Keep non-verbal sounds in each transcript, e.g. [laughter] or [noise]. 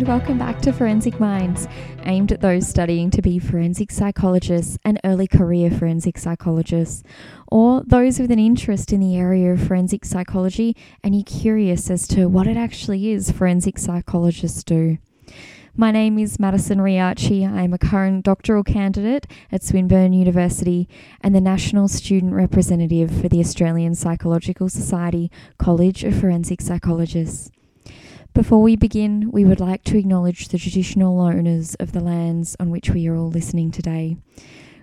and welcome back to Forensic Minds, aimed at those studying to be forensic psychologists and early career forensic psychologists, or those with an interest in the area of forensic psychology and you're curious as to what it actually is forensic psychologists do. My name is Madison Riachi. I am a current doctoral candidate at Swinburne University and the National Student Representative for the Australian Psychological Society College of Forensic Psychologists. Before we begin, we would like to acknowledge the traditional owners of the lands on which we are all listening today.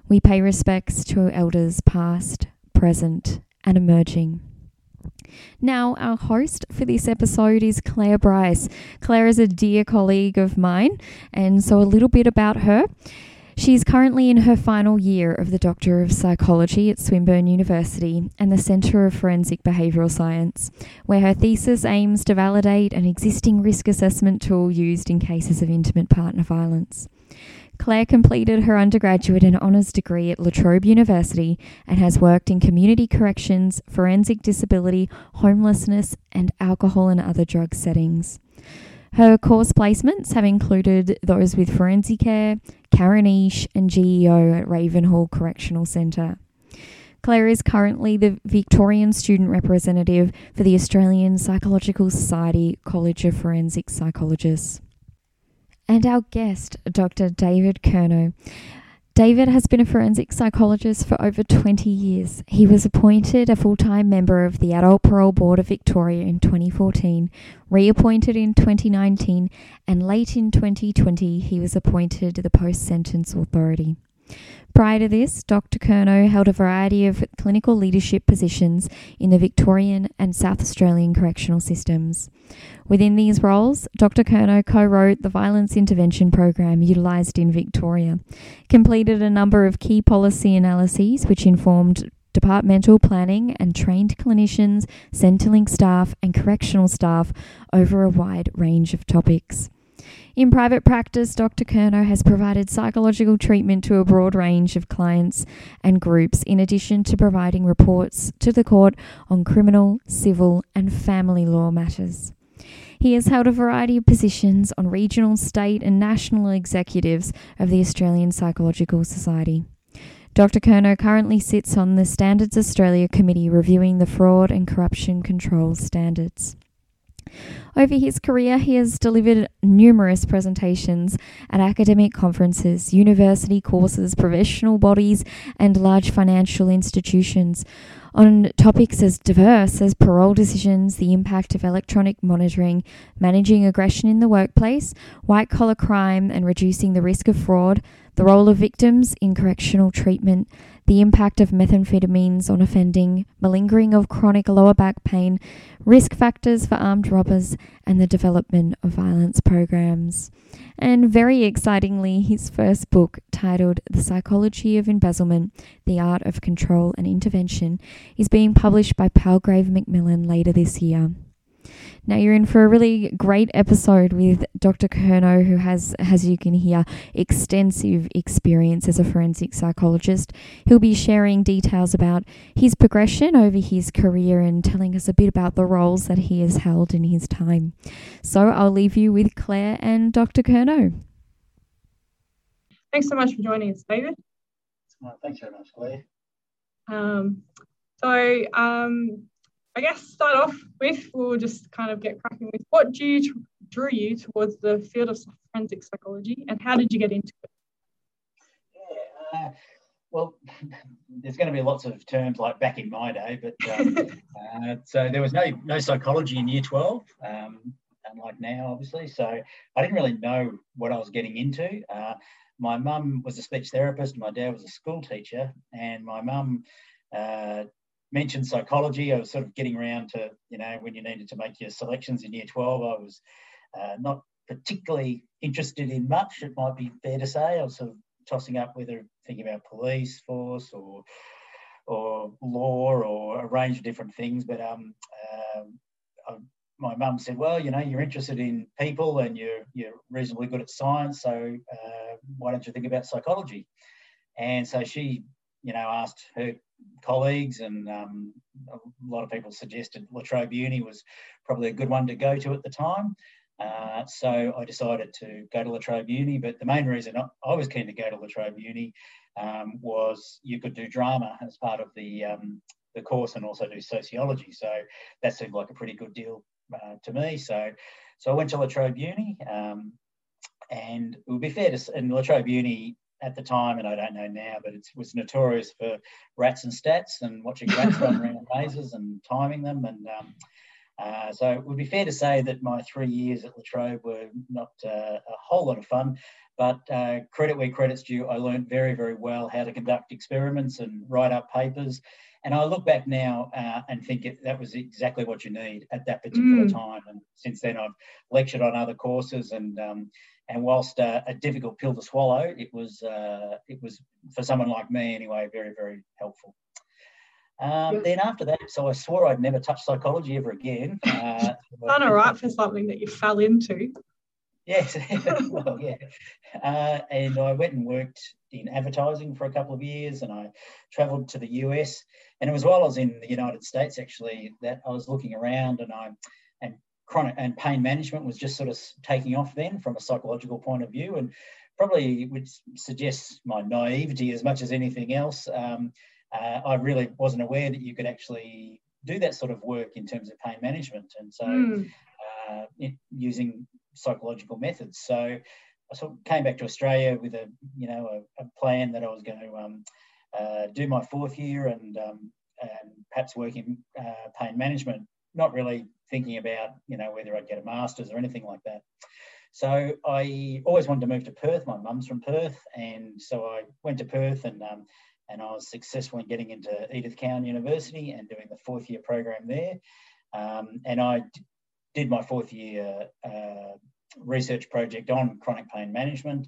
We pay respects to our elders past, present, and emerging. Now, our host for this episode is Claire Bryce. Claire is a dear colleague of mine, and so a little bit about her. She is currently in her final year of the Doctor of Psychology at Swinburne University and the Centre of Forensic Behavioural Science, where her thesis aims to validate an existing risk assessment tool used in cases of intimate partner violence. Claire completed her undergraduate and honours degree at La Trobe University and has worked in community corrections, forensic disability, homelessness, and alcohol and other drug settings. Her course placements have included those with Forensicare, Caraniche, and GEO at Ravenhall Correctional Centre. Claire is currently the Victorian student representative for the Australian Psychological Society College of Forensic Psychologists. And our guest, Dr. David Curnow. David has been a forensic psychologist for over 20 years. He was appointed a full time member of the Adult Parole Board of Victoria in 2014, reappointed in 2019, and late in 2020, he was appointed the Post Sentence Authority. Prior to this, Dr. Curnow held a variety of clinical leadership positions in the Victorian and South Australian correctional systems. Within these roles, Dr. Curnow co wrote the Violence Intervention Program utilised in Victoria, completed a number of key policy analyses which informed departmental planning and trained clinicians, Centrelink staff, and correctional staff over a wide range of topics. In private practice, Dr. Curnow has provided psychological treatment to a broad range of clients and groups, in addition to providing reports to the court on criminal, civil, and family law matters. He has held a variety of positions on regional, state, and national executives of the Australian Psychological Society. Dr. Curnow currently sits on the Standards Australia Committee reviewing the fraud and corruption control standards. Over his career, he has delivered numerous presentations at academic conferences, university courses, professional bodies, and large financial institutions on topics as diverse as parole decisions, the impact of electronic monitoring, managing aggression in the workplace, white collar crime, and reducing the risk of fraud, the role of victims in correctional treatment, the impact of methamphetamines on offending, malingering of chronic lower back pain, risk factors for armed robbers, and the development of violence programs. And very excitingly, his first book, titled The Psychology of Embezzlement The Art of Control and Intervention, is being published by Palgrave Macmillan later this year. Now you're in for a really great episode with Dr. Curnow, who has, as you can hear, extensive experience as a forensic psychologist. He'll be sharing details about his progression over his career and telling us a bit about the roles that he has held in his time. So I'll leave you with Claire and Dr. Curnow. Thanks so much for joining us, David. Well, thanks very much, Claire. Um, so um, I guess start off with, we'll just kind of get cracking with what drew you, drew you towards the field of forensic psychology and how did you get into it? Yeah, uh, well, [laughs] there's going to be lots of terms like back in my day, but um, [laughs] uh, so there was no no psychology in year 12, um, unlike now, obviously. So I didn't really know what I was getting into. Uh, my mum was a speech therapist, my dad was a school teacher, and my mum uh, mentioned psychology. I was sort of getting around to, you know, when you needed to make your selections in year 12, I was uh, not particularly interested in much, it might be fair to say. I was sort of tossing up whether thinking about police force or or law or a range of different things. But um, uh, I, my mum said, well, you know, you're interested in people and you're, you're reasonably good at science, so uh, why don't you think about psychology? And so she, you know, asked her colleagues, and um, a lot of people suggested La Trobe Uni was probably a good one to go to at the time. Uh, so I decided to go to La Trobe Uni, but the main reason I was keen to go to La Trobe Uni um, was you could do drama as part of the um, the course and also do sociology. So that seemed like a pretty good deal uh, to me. So so I went to La Trobe Uni, um, and it would be fair to say, and La Trobe Uni at the time, and I don't know now, but it was notorious for rats and stats and watching rats [laughs] run around mazes and timing them. And um, uh, so it would be fair to say that my three years at La Trobe were not uh, a whole lot of fun, but uh, credit where credit's due, I learned very, very well how to conduct experiments and write up papers. And I look back now uh, and think it, that was exactly what you need at that particular mm. time. And since then, I've lectured on other courses and um, and whilst uh, a difficult pill to swallow, it was uh, it was for someone like me anyway, very very helpful. Um, Then after that, so I swore I'd never touch psychology ever again. Uh, [laughs] Done all right for something that you fell into. Yes, [laughs] [laughs] well, yeah. Uh, and I went and worked in advertising for a couple of years, and I travelled to the US. And it was while I was in the United States actually that I was looking around, and I chronic and pain management was just sort of taking off then from a psychological point of view, and probably would suggest my naivety as much as anything else. Um, uh, I really wasn't aware that you could actually do that sort of work in terms of pain management, and so mm. uh, it, using psychological methods. So I sort of came back to Australia with a you know a, a plan that I was going to um, uh, do my fourth year and um, and perhaps work in uh, pain management, not really thinking about you know whether I'd get a master's or anything like that. So I always wanted to move to Perth. My mum's from Perth, and so I went to Perth and um, and I was successful in getting into Edith Cowan University and doing the fourth year program there. Um, and I did my fourth year uh, research project on chronic pain management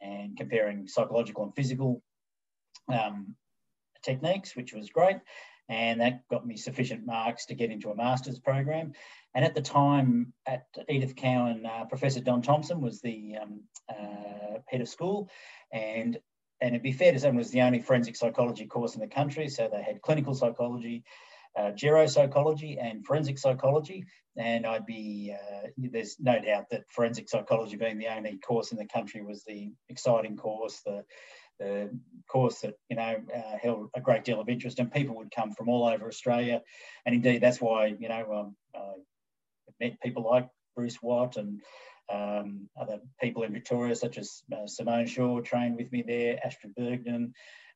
and comparing psychological and physical um, techniques, which was great and that got me sufficient marks to get into a master's program. And at the time at Edith Cowan, uh, Professor Don Thompson was the um, uh, head of school, and and it'd be fair to say it was the only forensic psychology course in the country. So they had clinical psychology, uh, geropsychology, and forensic psychology. And I'd be uh, there's no doubt that forensic psychology being the only course in the country was the exciting course, the the course that you know uh, held a great deal of interest, and people would come from all over Australia, and indeed that's why you know um, I met people like Bruce Watt and um, other people in Victoria, such as uh, Simone Shaw, trained with me there, Astrid Bergman.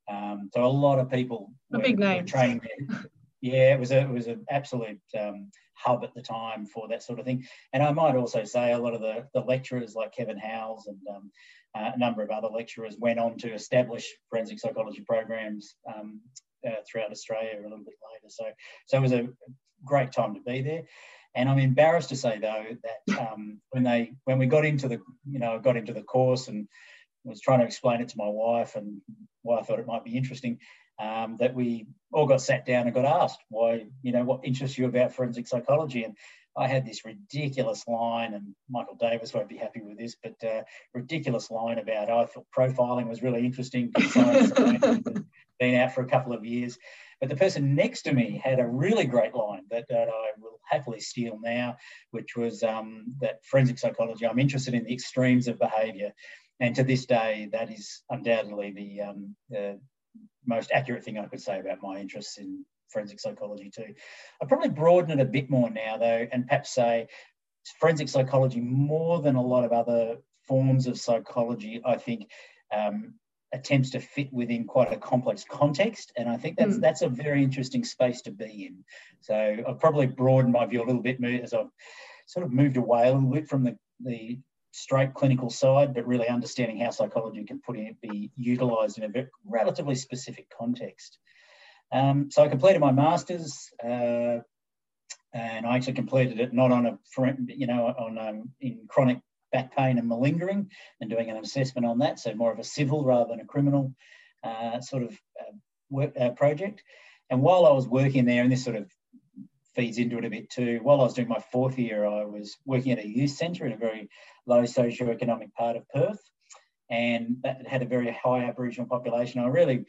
Um, so a lot of people were, big names. were training there. [laughs] yeah, it was a it was an absolute um, hub at the time for that sort of thing. And I might also say a lot of the, the lecturers like Kevin Howells and um, uh, a number of other lecturers went on to establish forensic psychology programs um, uh, throughout Australia a little bit later. So, so it was a great time to be there. And I'm embarrassed to say though that um, when they when we got into the you know got into the course and was trying to explain it to my wife and why I thought it might be interesting, um, that we all got sat down and got asked why you know what interests you about forensic psychology and I had this ridiculous line, and Michael Davis won't be happy with this, but uh, ridiculous line about I thought profiling was really interesting. [laughs] been out for a couple of years, but the person next to me had a really great line that, that I will happily steal now, which was um, that forensic psychology. I'm interested in the extremes of behaviour, and to this day, that is undoubtedly the, um, the most accurate thing I could say about my interests in forensic psychology too. I probably broaden it a bit more now though, and perhaps say forensic psychology more than a lot of other forms of psychology, I think, um, attempts to fit within quite a complex context. And I think that's mm. that's a very interesting space to be in. So I've probably broadened my view a little bit as I've sort of moved away a little bit from the, the straight clinical side, but really understanding how psychology can put in, be utilised in a relatively specific context. Um, so I completed my masters, uh, and I actually completed it not on a you know on um, in chronic back pain and malingering, and doing an assessment on that. So more of a civil rather than a criminal uh, sort of uh, work, uh, project. And while I was working there, and this sort of feeds into it a bit too. While I was doing my fourth year, I was working at a youth centre in a very low socio-economic part of Perth, and that had a very high Aboriginal population. I really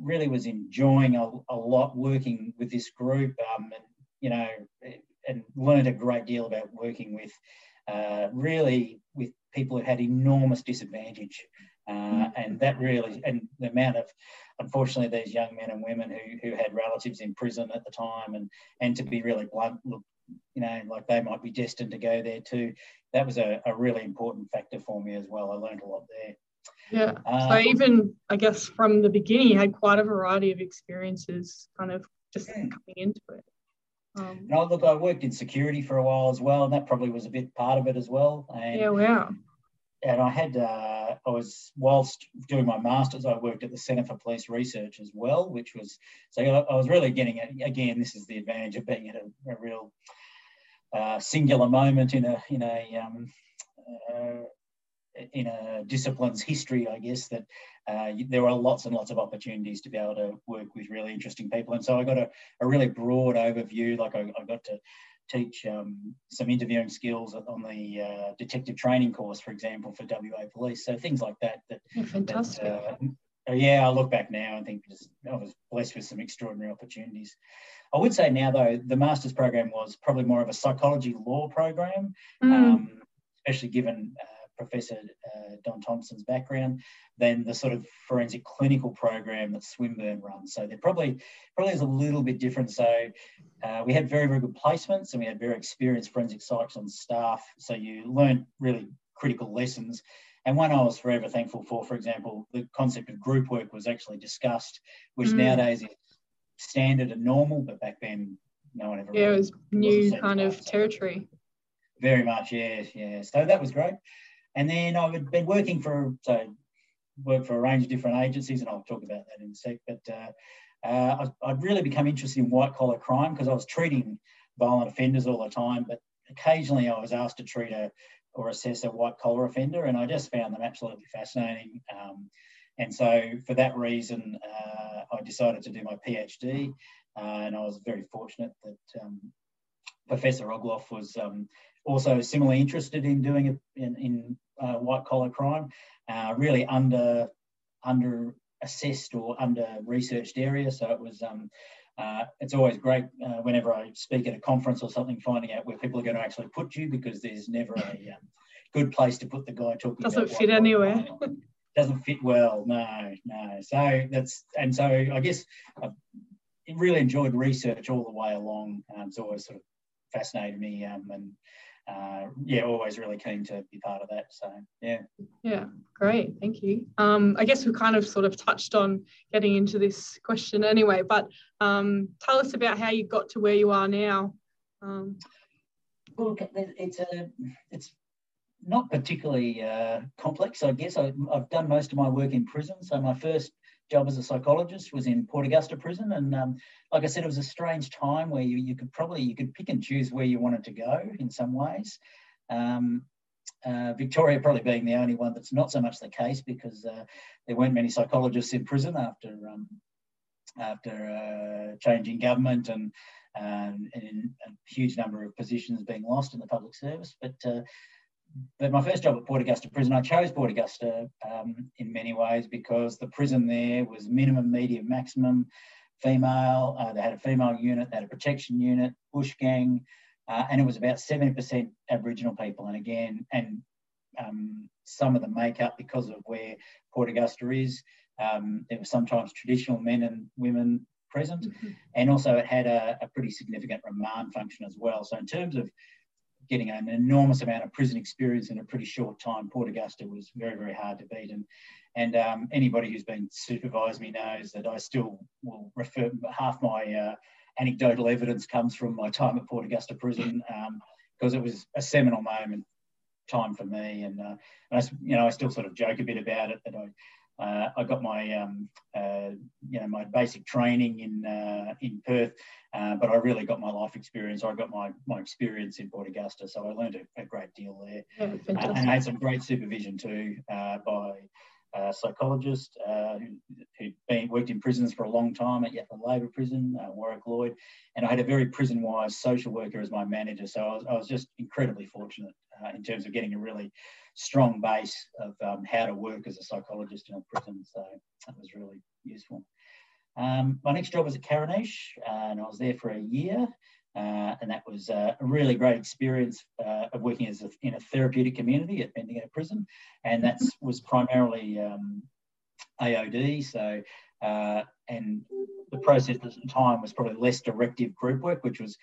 really was enjoying a, a lot working with this group um, and, you know, and learned a great deal about working with uh, really with people who had enormous disadvantage. Uh, mm. and that really, and the amount of, unfortunately, these young men and women who, who had relatives in prison at the time, and and to be really blunt, look, you know, like they might be destined to go there too. That was a, a really important factor for me as well. I learned a lot there. Yeah. Uh, so even I guess from the beginning, you had quite a variety of experiences, kind of just yeah. coming into it. Um, no, look, I worked in security for a while as well, and that probably was a bit part of it as well. And, yeah, wow. And I had, uh, I was whilst doing my masters, I worked at the Centre for Police Research as well, which was so I was really getting it. Again, this is the advantage of being at a, a real uh, singular moment in a in a um, uh, in a discipline's history, I guess, that uh, there are lots and lots of opportunities to be able to work with really interesting people. And so I got a, a really broad overview. Like I, I got to teach um, some interviewing skills on the uh, detective training course, for example, for WA Police. So things like that. That yeah, fantastic. That, uh, yeah, I look back now and think just, I was blessed with some extraordinary opportunities. I would say now, though, the master's program was probably more of a psychology law program, mm. um, especially given uh, Professor uh, Don Thompson's background than the sort of forensic clinical program that Swinburne runs. So they're probably probably is a little bit different. So uh, we had very very good placements and we had very experienced forensic psychs on staff. So you learned really critical lessons. And one I was forever thankful for, for example, the concept of group work was actually discussed, which mm. nowadays is standard and normal, but back then no one ever. Yeah, really it was new kind of territory. Very much, yeah, yeah. So that was great. And then I've been working for, so worked for a range of different agencies, and I'll talk about that in a sec. But uh, uh, I'd really become interested in white collar crime because I was treating violent offenders all the time, but occasionally I was asked to treat a or assess a white collar offender, and I just found them absolutely fascinating. Um, and so, for that reason, uh, I decided to do my PhD, uh, and I was very fortunate that um, Professor Ogloff was um, also similarly interested in doing it in, in uh, white collar crime, uh, really under under assessed or under researched area. So it was um, uh, it's always great uh, whenever I speak at a conference or something, finding out where people are going to actually put you because there's never a um, good place to put the guy talking. Doesn't fit anywhere. Doesn't fit well. No, no. So that's and so I guess I really enjoyed research all the way along. Um, it's always sort of fascinated me um, and uh, yeah, always really keen to be part of that. So yeah. Yeah, great. Thank you. Um, I guess we kind of sort of touched on getting into this question anyway, but um, tell us about how you got to where you are now. Um, well, it's a it's not particularly uh, complex, I guess. I, have done most of my work in prison. So my first job as a psychologist was in Port Augusta prison, and um, like I said, it was a strange time where you, you could probably you could pick and choose where you wanted to go in some ways. Um, uh, Victoria probably being the only one that's not so much the case because uh, there weren't many psychologists in prison after um, after uh, changing government and, um, and a huge number of positions being lost in the public service. But uh, but my first job at Port Augusta Prison, I chose Port Augusta um, in many ways because the prison there was minimum, medium, maximum female. Uh, they had a female unit, they had a protection unit, bush gang, uh, and it was about 70% Aboriginal people. And again, and um, some of the makeup because of where Port Augusta is, um, there were sometimes traditional men and women present, mm-hmm. and also it had a, a pretty significant remand function as well. So in terms of getting an enormous amount of prison experience in a pretty short time. Port Augusta was very, very hard to beat. And, and um, anybody who's been supervised me knows that I still will refer, half my uh, anecdotal evidence comes from my time at Port Augusta Prison because um, it was a seminal moment time for me. And, uh, and I, you know, I still sort of joke a bit about it that I, uh, I got my um, uh, you know my basic training in uh, in Perth, uh, but I really got my life experience. I got my my experience in Port Augusta, so I learned a, a great deal there, yeah, and I had some great supervision too uh, by a psychologist uh, who, who'd been worked in prisons for a long time at Yatala Labour Prison, Warwick Lloyd, and I had a very prison-wise social worker as my manager. So I was, I was just incredibly fortunate in terms of getting a really strong base of um, how to work as a psychologist in a prison. So that was really useful. Um, my next job was at Caraniche, uh, and I was there for a year. Uh, and that was uh, a really great experience uh, of working as a, in a therapeutic community at Bendigo Prison, and that was primarily um, AOD. So, uh, and the process at the time was probably less directive group work, which was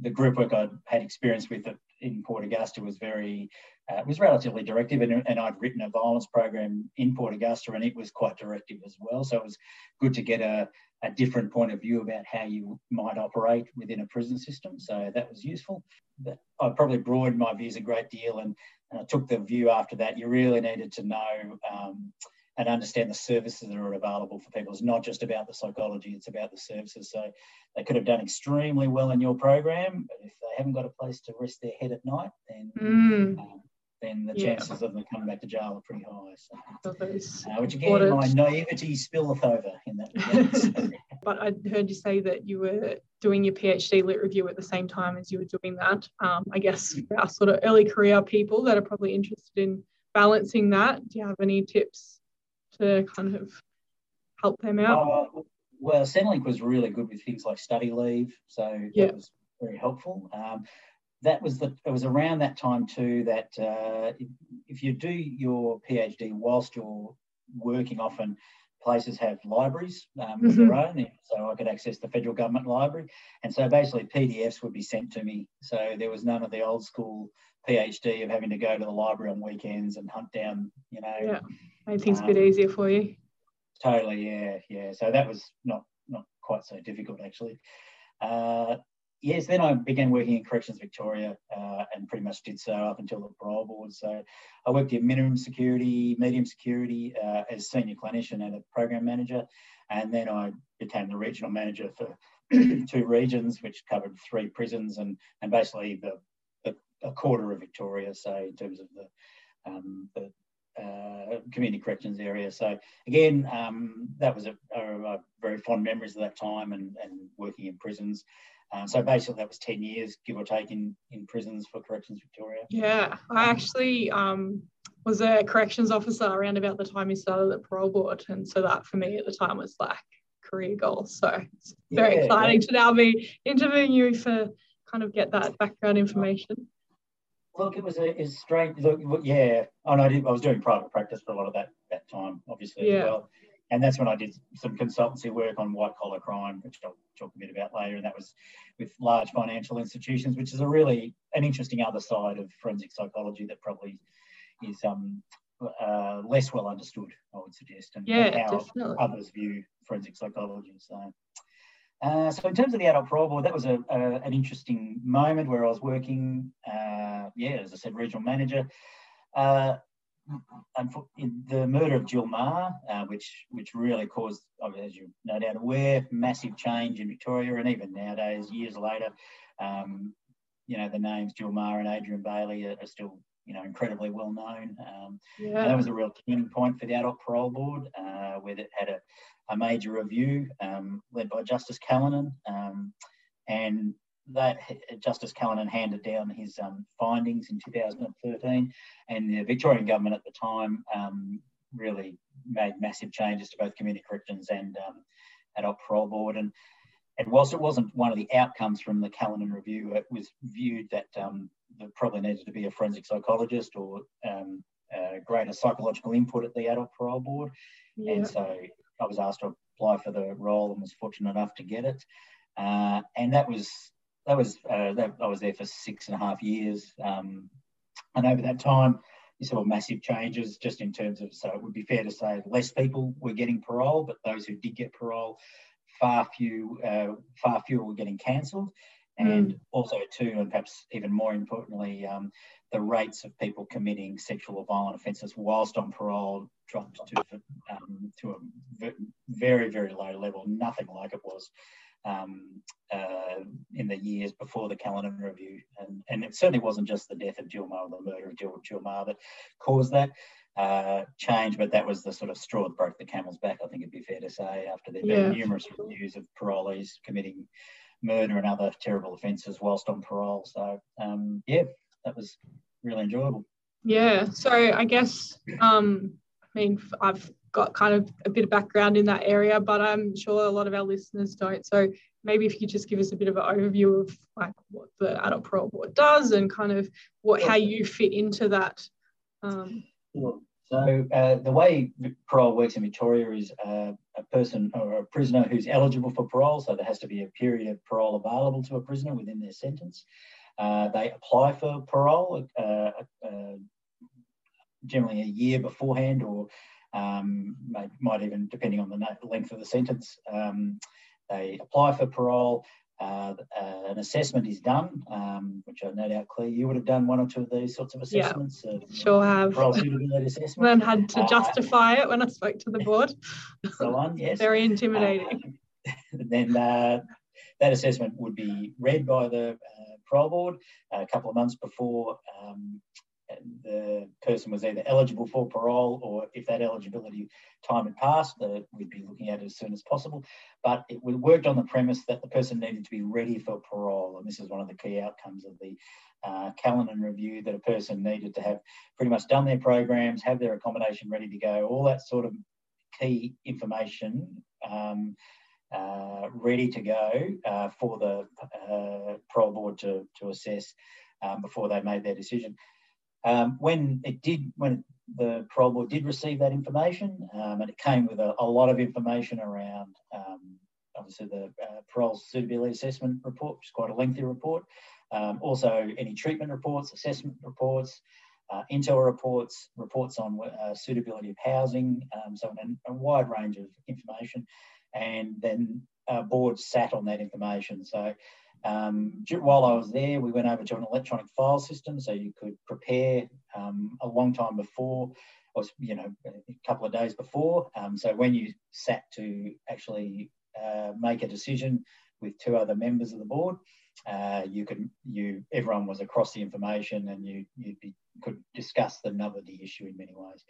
the group work I'd had experience with in Port Augusta was very uh, was relatively directive, and, and, I'd written a violence program in Port Augusta, and it was quite directive as well. So it was good to get a, a different point of view about how you might operate within a prison system. So that was useful. But I probably broadened my views a great deal, and, and I took the view after that. You really needed to know. Um, and understand the services that are available for people. It's not just about the psychology, it's about the services. So they could have done extremely well in your program, but if they haven't got a place to rest their head at night, then mm. um, then the yeah. chances of them coming back to jail are pretty high. So, uh, which again, my naivety spilleth over in that. [laughs] but I heard you say that you were doing your PhD lit review at the same time as you were doing that. Um, I guess for our sort of early career people that are probably interested in balancing that, do you have any tips to kind of help them out? Uh, well, Centrelink was really good with things like study leave, so yeah. that was very helpful. Um, that was the it was around that time too that uh, if you do your PhD whilst you're working, often places have libraries um, of mm-hmm. their own. So I could access the federal government library, and so basically PDFs would be sent to me. So there was none of the old school PhD of having to go to the library on weekends and hunt down, you know. Yeah, made things um, a bit um, easier for you. Totally, yeah, yeah. So that was not not quite so difficult actually. Uh, yes, then I began working in Corrections Victoria uh, and pretty much did so up until the parole board. So I worked in minimum security, medium security uh, as senior clinician and a program manager. And then I became the regional manager for [clears throat] two regions, which covered three prisons and, and basically the, the a quarter of Victoria. say, in terms of the, um, the uh, community corrections area. So again, um, that was a, a, a, very fond memories of that time and, and working in prisons. Um, so basically, that was 10 years, give or take, in, in prisons for Corrections Victoria. Yeah, I actually um, was a corrections officer around about the time you started at parole board. And so that for me at the time was like career goals. So it's very yeah, exciting yeah. to now be interviewing you for kind of get that background information. Look, it was a it's strange. Look, yeah, oh, no, I, did, I was doing private practice for a lot of that that time, obviously yeah. as well and that's when I did some consultancy work on white collar crime, which I'll talk a bit about later. And that was with large financial institutions, which is a really an interesting other side of forensic psychology that probably is um, uh, less well understood, I would suggest, and yeah, how definitely. others view forensic psychology. So. Uh, so in terms of the adult parole board, that was a, a, an interesting moment where I was working, uh, yeah, as I said, regional manager. Uh, the murder of Jill Meagher, uh, which which really caused, as you no doubt aware, massive change in Victoria, and even nowadays, years later, um, you know the names Jill Meagher and Adrian Bayley are, are still you know incredibly well known. Um, yeah. that was a real turning point for the Adult Parole Board, uh, where it had a, a major review um, led by Justice Callinan, um, and that Justice Callinan handed down his um, findings in 2013, and the Victorian government at the time um, really made massive changes to both community corrections and um, adult parole board. And, and whilst it wasn't one of the outcomes from the Callinan review, it was viewed that um, there probably needed to be a forensic psychologist or um, greater psychological input at the adult parole board. Yeah. And so I was asked to apply for the role and was fortunate enough to get it. Uh, and that was that was uh, that, I was there for six and a half years, um, and over that time, you saw massive changes just in terms of. So it would be fair to say less people were getting parole, but those who did get parole, far few, uh, far fewer were getting cancelled, and mm. also too, and perhaps even more importantly, um, the rates of people committing sexual or violent offences whilst on parole dropped to um, to a very very low level, nothing like it was um, uh, in the years before the Callinan review. And, and it certainly wasn't just the death of Jill Meagher or the murder of Jill, Jill Meagher that caused that uh, change, but that was the sort of straw that broke the camel's back, I think it'd be fair to say, after there'd been numerous reviews of parolees committing murder and other terrible offences whilst on parole. So, um, yeah, that was really enjoyable. Yeah, so I guess, um, I mean, I've got kind of a bit of background in that area, but I'm sure a lot of our listeners don't. So maybe if you could just give us a bit of an overview of like what the adult parole board does and kind of what how you fit into that. Um, so uh, the way parole works in Victoria is uh, a person or a prisoner who's eligible for parole. So there has to be a period of parole available to a prisoner within their sentence. Uh, they apply for parole uh, uh, generally a year beforehand, or um, might even depending on the length of the sentence. Um, they apply for parole. Uh, uh, an assessment is done, um, which I no doubt, Claire, you would have done one or two of these sorts of assessments. Yeah, uh, sure have. Parole suitability assessment. Then had to uh, justify it when I spoke to the [laughs] board. So on, yes. Very intimidating. [laughs] Uh, then that assessment would be read by the parole board a couple of months before um, the person was either eligible for parole or if that eligibility time had passed, uh, we'd be looking at it as soon as possible. But it worked on the premise that the person needed to be ready for parole. And this is one of the key outcomes of the uh, Callinan review that a person needed to have pretty much done their programs, have their accommodation ready to go, all that sort of key information um, uh, ready to go uh, for the uh, parole board to, to assess um, before they made their decision. Um, when it did, when the parole board did receive that information, um, and it came with a, a, lot of information around um, obviously the uh, parole suitability assessment report, which is quite a lengthy report. Um, also, any treatment reports, assessment reports, uh, intel reports, reports on uh, suitability of housing, um, so a, a, wide range of information. And then uh, board sat on that information. So um, while I was there, we went over to an electronic file system, so you could prepare um, a long time before, or you know, a couple of days before. Um, so when you sat to actually uh, make a decision with two other members of the board, uh, you could you everyone was across the information, and you you could discuss the nub of the issue in many ways.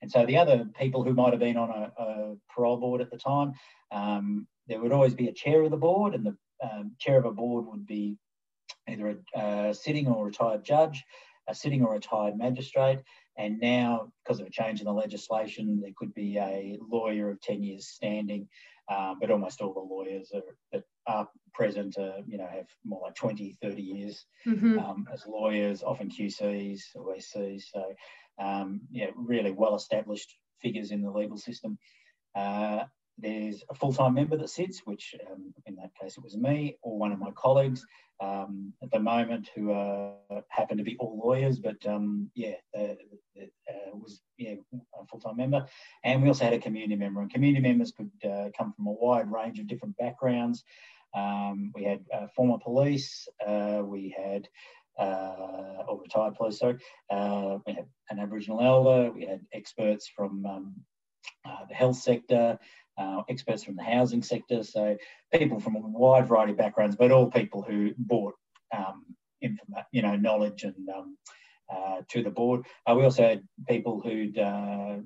And so the other people who might have been on a, a parole board at the time, um, there would always be a chair of the board, and the um, chair of a board would be either a, a sitting or retired judge, a sitting or retired magistrate, and now, because of a change in the legislation, there could be a lawyer of 10 years standing, um, but almost all the lawyers are, that are present are, you know, have more like 20, 30 years mm-hmm. um, as lawyers, often QCs or. So, um, yeah, really well established figures in the legal system. Uh, there's a full-time member that sits, which um, in that case it was me or one of my colleagues um, at the moment who uh, happen to be all lawyers, but um, yeah, uh, uh, was yeah a full-time member. And we also had a community member, and community members could uh, come from a wide range of different backgrounds. Um, we had uh, former police, uh, we had or retired police, sorry, we had an Aboriginal elder, we had experts from um, uh, the health sector, uh, experts from the housing sector, so people from a wide variety of backgrounds, but all people who brought um, you know, knowledge and um, uh, to the board. Uh, we also had people who'd uh,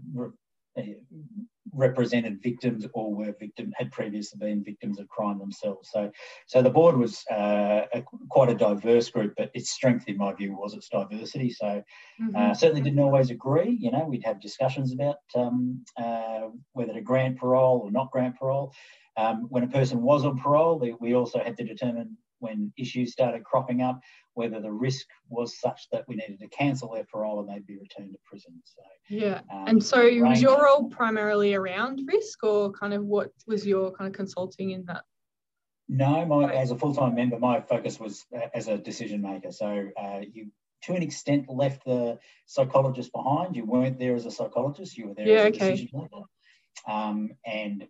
represented victims or were victim had previously been victims of crime themselves. So, so the board was uh, a, quite a diverse group, but its strength, in my view, was its diversity. So, uh, mm-hmm. uh, certainly didn't always agree. You know, we'd have discussions about um, uh, whether to grant parole or not grant parole. Um, when a person was on parole, we also had to determine when issues started cropping up, whether the risk was such that we needed to cancel their parole and they'd be returned to prison. So yeah, um, and so was your role primarily around risk, or kind of what was your kind of consulting in that? No, my as a full time member, my focus was uh, as a decision maker. So uh, you to an extent left the psychologist behind. You weren't there as a psychologist; you were there yeah, as a okay. decision maker. Um, and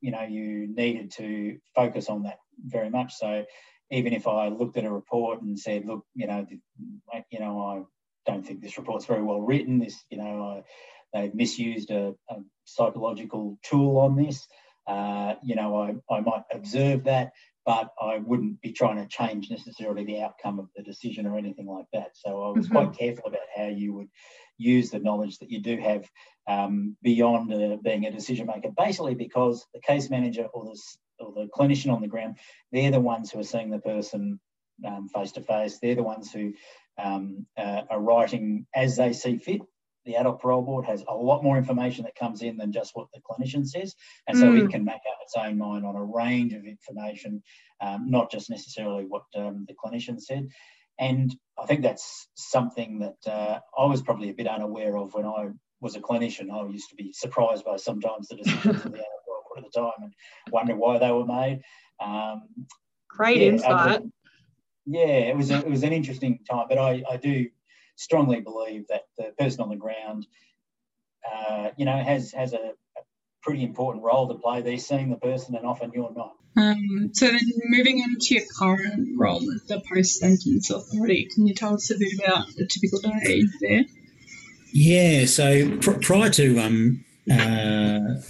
you know you needed to focus on that very much. So even if I looked at a report and said, look, you know, you know, I don't think this report's very well written. This, you know, I, they've misused a, a, psychological tool on this. Uh, you know, I, I might observe that, but I wouldn't be trying to change necessarily the outcome of the decision or anything like that. So I was mm-hmm. quite careful about how you would use the knowledge that you do have um, beyond uh, being a decision maker, basically because the case manager or the or the clinician on the ground, they're the ones who are seeing the person face to face. They're the ones who um, uh, are writing as they see fit the adult parole board has a lot more information that comes in than just what the clinician says. And so mm. it can make up its own mind on a range of information, um, not just necessarily what um, the clinician said. And I think that's something that uh, I was probably a bit unaware of when I was a clinician. I used to be surprised by sometimes the decisions of the adult [laughs] at the time and wonder why they were made. Um, Great yeah, insight. yeah, it was a, it was an interesting time, but I, I do strongly believe that the person on the ground, uh, you know, has has a, a, pretty important role to play. They're seeing the person, and often you're not. Um, so then, moving into your current role at the post sentence authority, can you tell us a bit about a typical day there? Yeah. So pr- prior to um, uh,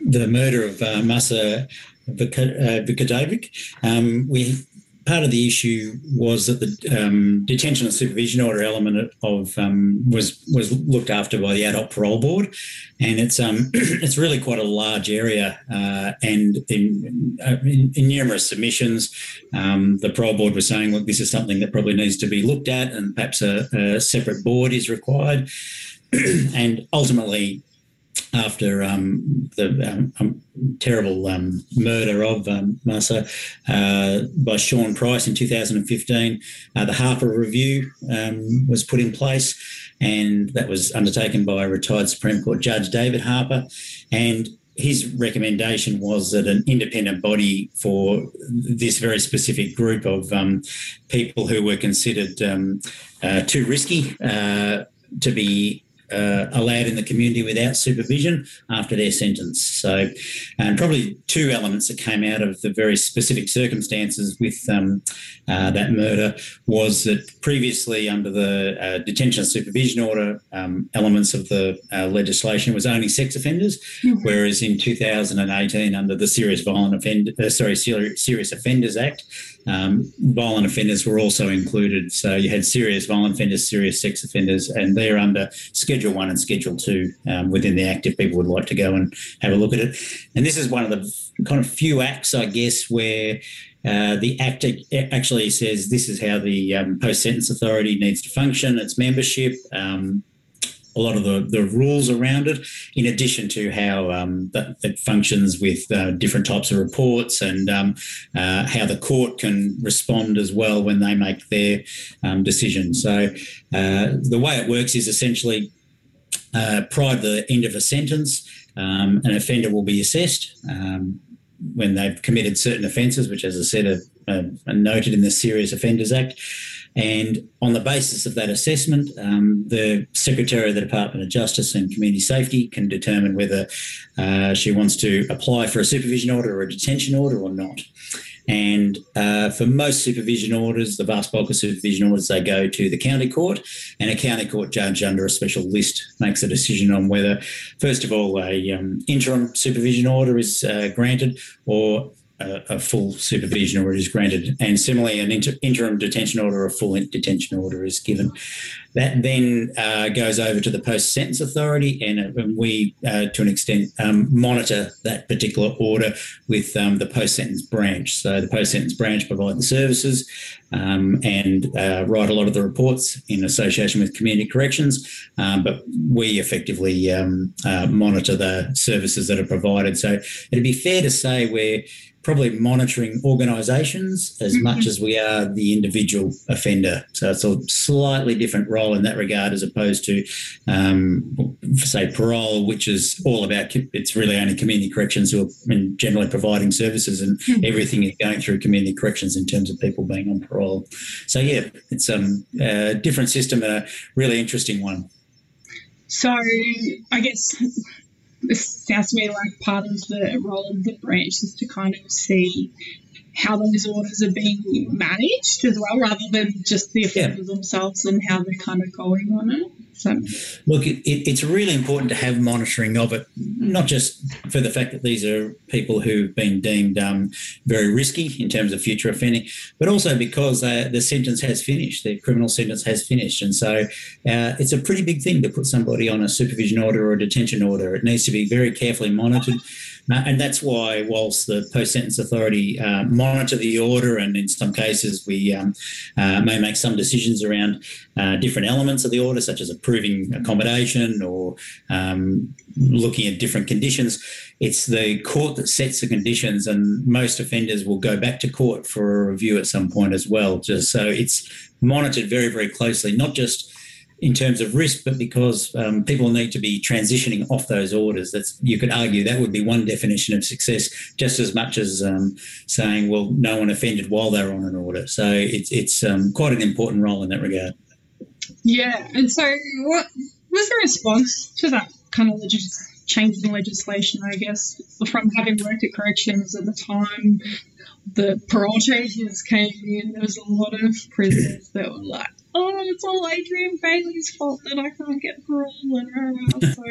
the murder of uh, Masa Vukadinovic, um, we part of the issue was that the um, detention and supervision order element of um, was was looked after by the adult parole board, and it's um, [clears throat] it's really quite a large area. Uh, and in, uh, in, in, numerous submissions, um, the parole board was saying, "Look, this is something that probably needs to be looked at, and perhaps a, a separate board is required." [clears throat] and ultimately, after um, the um, um, terrible um, murder of um, Masa uh, by Sean Price in 2015. Uh, the Harper Review um, was put in place, and that was undertaken by retired Supreme Court Judge David Harper. And his recommendation was that an independent body for this very specific group of people who were considered uh, too risky uh, to be uh, allowed in the community without supervision after their sentence. So, and probably two elements that came out of the very specific circumstances with um, uh, that murder was that previously, under the uh, detention supervision order um, elements of the uh, legislation, was only sex offenders, mm-hmm. whereas in 2018, under the Serious Violent Offender, uh, sorry, Serious Offenders Act, um, violent offenders were also included. So you had serious violent offenders, serious sex offenders, and they're under Schedule 1 and Schedule 2 um, within the Act if people would like to go and have a look at it. And this is one of the kind of few acts, I guess, where uh, the Act actually says this is how the um, post sentence authority needs to function, its membership, um, a lot of the, the rules around it, in addition to how um, that, it functions with uh, different types of reports and um, uh, how the court can respond as well when they make their um, decisions. So uh, the way it works is essentially uh, prior to the end of a sentence, um, an offender will be assessed um, when they've committed certain offences, which, as I said, are, are, noted in the Serious Offenders Act. And on the basis of that assessment, um, the Secretary of the Department of Justice and Community Safety can determine whether uh, she wants to apply for a supervision order or a detention order or not. And uh, for most supervision orders, the vast bulk of supervision orders, they go to the county court, and a county court judge under a special list makes a decision on whether, first of all, a um, interim supervision order is uh, granted, or a, a, full supervision order is granted, and similarly, an inter, interim detention order or a full detention order is given. That then uh, goes over to the post sentence authority, and, uh, we, uh, to an extent, um, monitor that particular order with um, the post sentence branch. So the post sentence branch provide the services um, and uh, write a lot of the reports in association with community corrections, um, but we effectively um, uh, monitor the services that are provided. So it'd be fair to say we're probably monitoring organisations as mm-hmm. much as we are the individual offender. So it's a slightly different role in that regard as opposed to, um, say, parole, which is all about it's really only community corrections who are generally providing services, and mm-hmm. everything is going through community corrections in terms of people being on parole. So yeah, it's um, a different system and a really interesting one. So I guess this sounds to me like part of the role of the branch is to kind of see how those orders are being managed as well, rather than just the offenders yeah. themselves and how they're kind of going on it. So, look, it, it's really important to have monitoring of it, not just for the fact that these are people who've been deemed um, very risky in terms of future offending, but also because uh, the sentence has finished, the criminal sentence has finished. And so uh, it's a pretty big thing to put somebody on a supervision order or a detention order. It needs to be very carefully monitored Uh, and that's why, whilst the post sentence authority uh, monitor the order, and in some cases we um, uh, may make some decisions around uh, different elements of the order, such as approving accommodation or um, looking at different conditions, it's the court that sets the conditions, and most offenders will go back to court for a review at some point as well. Just so it's monitored very, very closely, not just in terms of risk, but because um, people need to be transitioning off those orders. That's you could argue that would be one definition of success, just as much as um, saying, well, no one offended while they were on an order. So it's it's um, quite an important role in that regard. Yeah, and so what was the response to that kind of legis- change in legislation? I guess from having worked at corrections at the time, the parole changes came in. There was a lot of prisoners that were like, "Oh, it's all Adrian Bayley's fault that I can't get parole," and so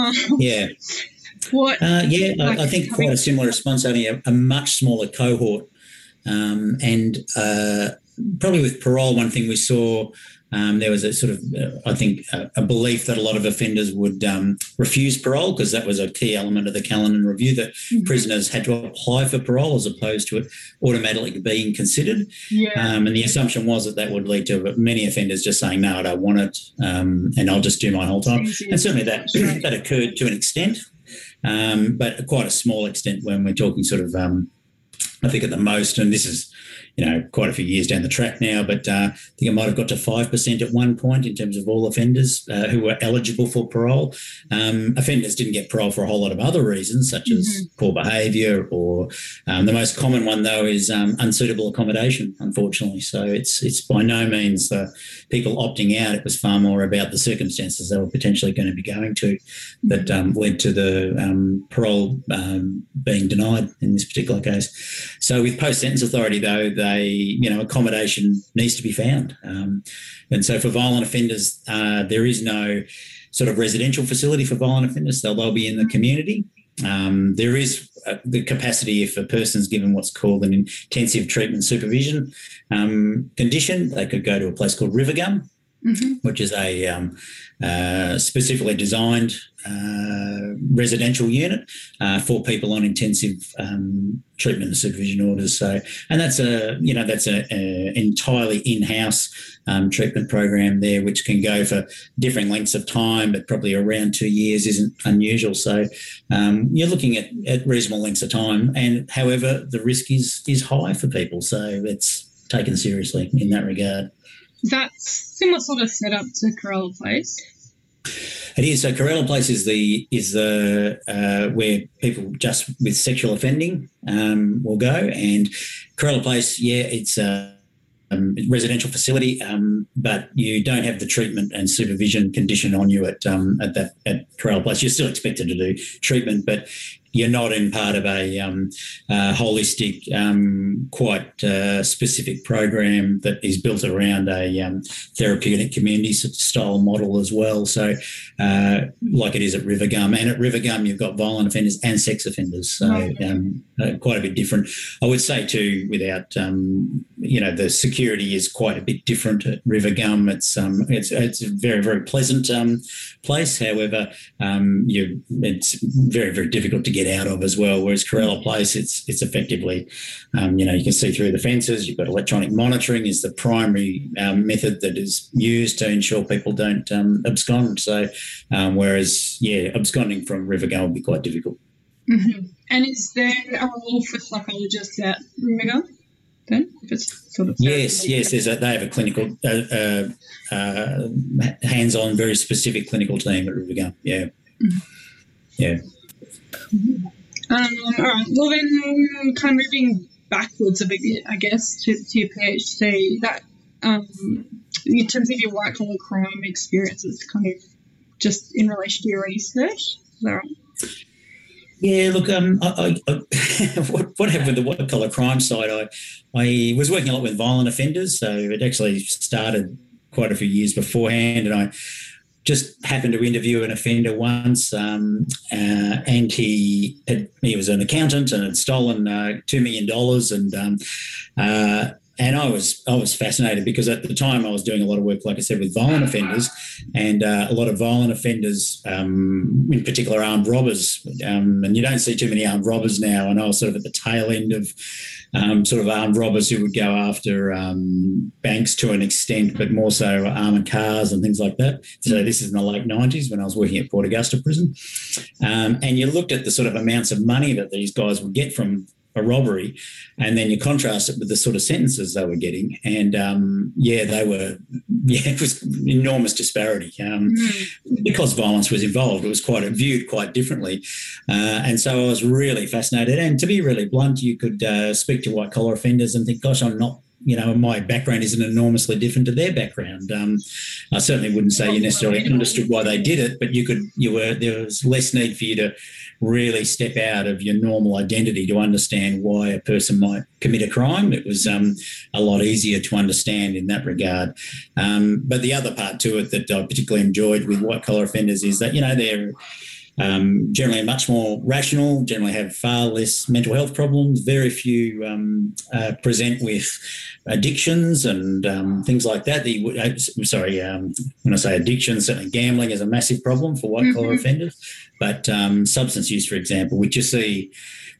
um, yeah. What? Uh, yeah, like I, I, think quite a similar response, only a, a much smaller cohort, um, and uh, probably with parole, one thing we saw um, there was a sort of, uh, I think, a, a, belief that a lot of offenders would um, refuse parole because that was a key element of the Callinan review that mm-hmm. prisoners had to apply for parole as opposed to it automatically being considered. Yeah. Um, and the assumption was that that would lead to many offenders just saying, "No, I don't want it, um, and I'll just do my whole time." And certainly that that occurred to an extent, um, but quite a small extent when we're talking sort of. I think at the most, and this is you know, quite a few years down the track now, but uh, I think it might have got to 5% at one point in terms of all offenders uh, who were eligible for parole. Um, offenders didn't get parole for a whole lot of other reasons, such as mm-hmm. poor behaviour, or um, the most common one, though, is um, unsuitable accommodation, unfortunately. So it's, it's by no means the people opting out, it was far more about the circumstances they were potentially going to be going to that um, led to the um, parole um, being denied in this particular case. So with post sentence authority, though, they you know accommodation needs to be found. Um, and so for violent offenders, uh, there is no sort of residential facility for violent offenders. They'll, they'll be in the community. Um, there is uh, the capacity if a person's given what's called an intensive treatment supervision um, condition, they could go to a place called Rivergum, mm-hmm. which is a um, uh, specifically designed uh, residential unit uh, for people on intensive um, treatment and supervision orders. So, and that's a you know that's a, a entirely in-house um, treatment program there, which can go for different lengths of time, but probably around two years isn't unusual. So, um, you're looking at, at reasonable lengths of time, and however, the risk is is high for people, so it's taken seriously in that regard. That's similar sort of setup to Corella Place. It is. So Corella Place is the is the uh, where people just with sexual offending um, will go, and Corella Place, yeah, it's a um, residential facility, um, but you don't have the treatment and supervision condition on you at um, at that at Corella Place. You're still expected to do treatment, but you're not in part of a um, uh, holistic, um, quite uh, specific program that is built around a um, therapeutic community style model as well. So, uh, like it is at Rivergum, and at Rivergum, you've got violent offenders and sex offenders. So, um, uh, quite a bit different. I would say too, without um, you know, the security is quite a bit different at Rivergum. It's um, it's it's a very very pleasant place. However, you it's very very difficult to get out of as well. Whereas Corella Place, it's it's effectively, um, you know, you can see through the fences. You've got electronic monitoring is the primary um, method that is used to ensure people don't um, abscond. So, um, whereas yeah, absconding from Rivergum would be quite difficult. Mm-hmm. And is there a role for psychologists at Rivergum? Then, if it's sort of yes, yes, there's a, they have a clinical, uh, uh, uh, hands-on, very specific clinical team at Rivergum. Yeah, mm-hmm. yeah. Um, all right. Well, then, kind of moving backwards a bit, I guess, to, to your PhD, that um, in terms of your white collar crime experiences, kind of just in relation to your research. Is that right? Yeah, look, um, I, I, [laughs] what, what, happened with the white collar crime side? I, I was working a lot with violent offenders, so it actually started quite a few years beforehand, and I just happened to interview an offender once, um, uh, and he had, he was an accountant and had stolen uh, two million dollars, and um, uh, and I was I was fascinated because at the time I was doing a lot of work, like I said, with violent offenders, and uh, a lot of violent offenders, um, in particular armed robbers. Um, and you don't see too many armed robbers now. And I was sort of at the tail end of um, sort of armed robbers who would go after um, banks to an extent, but more so armoured cars and things like that. So this is in the late nineties when I was working at Port Augusta Prison, um, and you looked at the sort of amounts of money that these guys would get from a robbery, and then you contrast it with the sort of sentences they were getting, and um, yeah, they were [laughs] yeah, it was enormous disparity um, mm. because violence was involved. It was quite viewed quite differently, uh, and so I was really fascinated. And to be really blunt, you could uh, speak to white collar offenders and think, "Gosh, I'm not you know, my background isn't enormously different to their background. Um, I certainly wouldn't say you necessarily understood why they did it, but you could, you were, there was less need for you to really step out of your normal identity to understand why a person might commit a crime. It was um, a lot easier to understand in that regard. Um, but the other part to it that I particularly enjoyed with white collar offenders is that, you know, they're, um, generally much more rational, generally have far less mental health problems. Very few um, uh, present with addictions and um, things like that. The, uh, sorry, um, when I say addiction, certainly gambling is a massive problem for white collar mm-hmm. offenders. But um, substance use, for example, which you see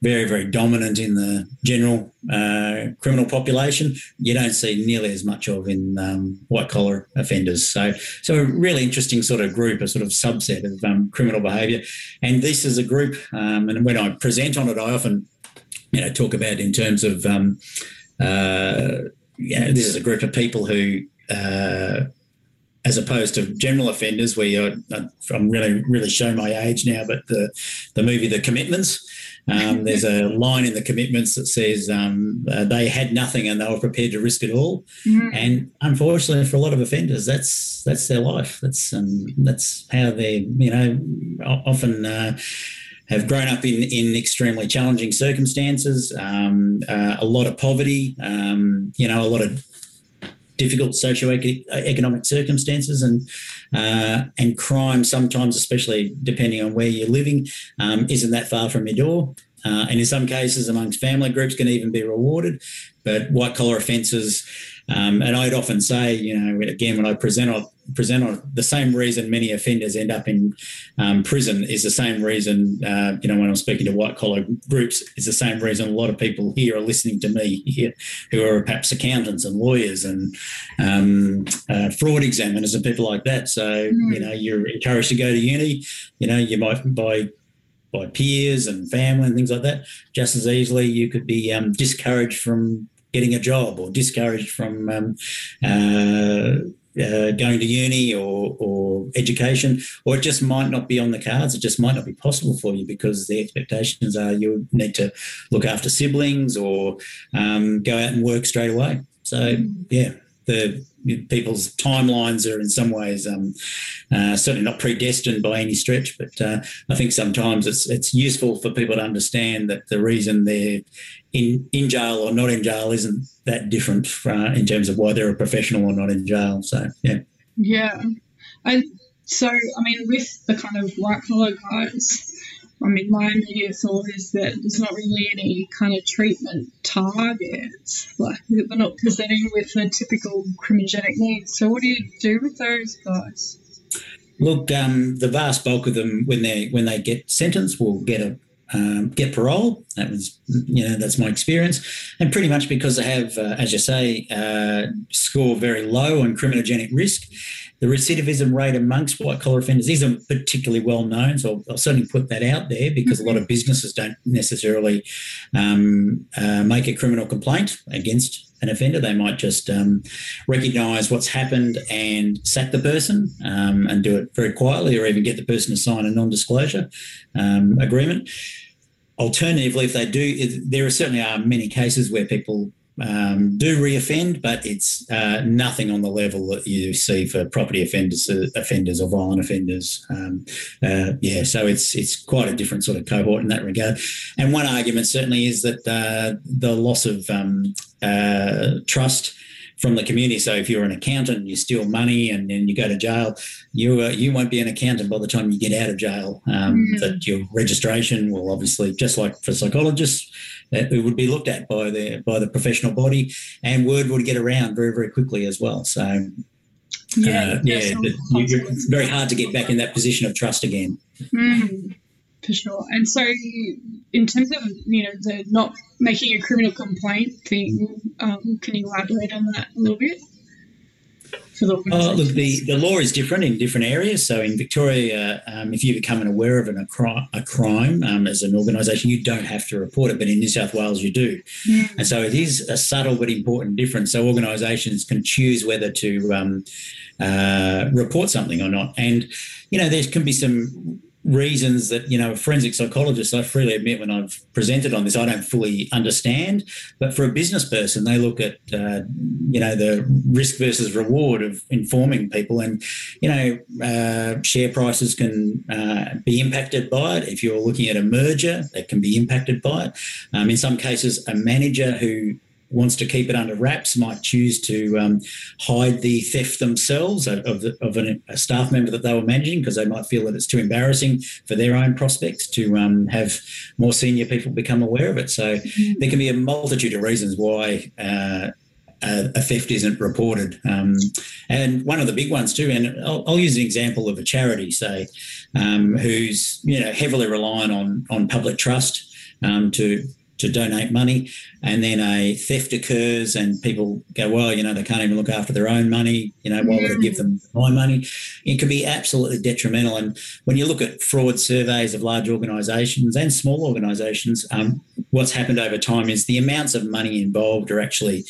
very, very dominant in the general uh, criminal population. You don't see nearly as much of in um, white collar offenders. So, so a really interesting sort of group, a sort of subset of um, criminal behaviour. And this is a group, um, and when I present on it, I often, you know, talk about in terms of, um, uh, you know, this is a group of people who. Uh, as opposed to general offenders, where you're, I'm really, really showing my age now, but the, the movie The Commitments, um, [laughs] there's a line in the commitments that says um, uh, they had nothing and they were prepared to risk it all. Mm. And unfortunately, for a lot of offenders, that's that's their life. That's um, that's how they, you know, often. Uh, have grown up in, in extremely challenging circumstances, um, uh, a lot of poverty, um, you know, a lot of difficult socio-economic circumstances and uh, and crime sometimes, especially depending on where you're living, um, isn't that far from your door. Uh, and in some cases, amongst family groups, can even be rewarded. But white collar offences, um, and I'd often say, you know, again, when I present present on the same reason many offenders end up in um, prison is the same reason, uh, you know, when I'm speaking to white collar groups, is the same reason a lot of people here are listening to me here, who are perhaps accountants and lawyers and um, uh, fraud examiners and people like that. So, mm. you know, you're encouraged to go to uni. You know, you might by by peers and family and things like that. Just as easily, you could be um, discouraged from getting a job or discouraged from um, uh, uh, going to uni or, or education, or it just might not be on the cards. It just might not be possible for you because the expectations are you need to look after siblings or um, go out and work straight away. So, yeah, the people's timelines are in some ways um, uh, certainly not predestined by any stretch, but uh, I think sometimes it's it's useful for people to understand that the reason they're in in jail or not in jail isn't that different uh, in terms of why they're a professional or not in jail. So yeah, yeah, I so I mean with the kind of white collar guys. I mean, my immediate thought is that there's not really any kind of treatment targets. Like, they're not presenting with the typical criminogenic needs. So, what do you do with those guys? Look, um, the vast bulk of them, when they when they get sentenced, will get a um, get parole. That was, you know, that's my experience, and pretty much because they have, uh, as you say, uh, score very low on criminogenic risk. The recidivism rate amongst white collar offenders isn't particularly well known, so I'll, I'll, certainly put that out there because a lot of businesses don't necessarily um, uh, make a criminal complaint against an offender. They might just um, recognise what's happened and sack the person um, and do it very quietly, or even get the person to sign a non-disclosure um, agreement. Alternatively, if they do, there are certainly are many cases where people um, do reoffend, but it's uh, nothing on the level that you see for property offenders, uh, offenders or violent offenders. Um, uh, yeah, so it's it's quite a different sort of cohort in that regard. And one argument certainly is that uh, the loss of um, uh, trust from the community. So if you're an accountant and you steal money and then you go to jail, you uh, you won't be an accountant by the time you get out of jail. Um, mm-hmm. That your registration will obviously, just like for psychologists, it would be looked at by the by the professional body, and word would get around very very quickly as well. So. Yeah, uh, yeah, it's very hard to get back in that position of trust again. Mm-hmm for sure. And so, in terms of you know the not making a criminal complaint thing, um, can you elaborate on that a little bit? Oh, look, the, the law is different in different areas. So in Victoria, um, if you become aware of an, a, cri- a crime um, as an organisation, you don't have to report it. But in New South Wales, you do. Mm. And so it is a subtle but important difference. So organisations can choose whether to um, uh, report something or not. And, you know, there can be some reasons that you know forensic psychologist i freely admit when i've presented on this i don't fully understand but for a business person they look at uh, you know the risk versus reward of informing people and you know uh, share prices can uh, be impacted by it. If you're looking at a merger that can be impacted by it. Um, in some cases a manager who wants to keep it under wraps might choose to um, hide the theft themselves of, of, of an, a staff member that they were managing because they might feel that it's too embarrassing for their own prospects to um, have more senior people become aware of it. So mm-hmm. there can be a multitude of reasons why. Uh, a, a, theft isn't reported. Um, and one of the big ones too, and I'll, I'll use an example of a charity, say, um, who's you know heavily reliant on on public trust um, to to donate money, and then a theft occurs, and people go, well, you know, they can't even look after their own money. You know, why would I give them my money? It can be absolutely detrimental. And when you look at fraud surveys of large organisations and small organisations, um, what's happened over time is the amounts of money involved are actually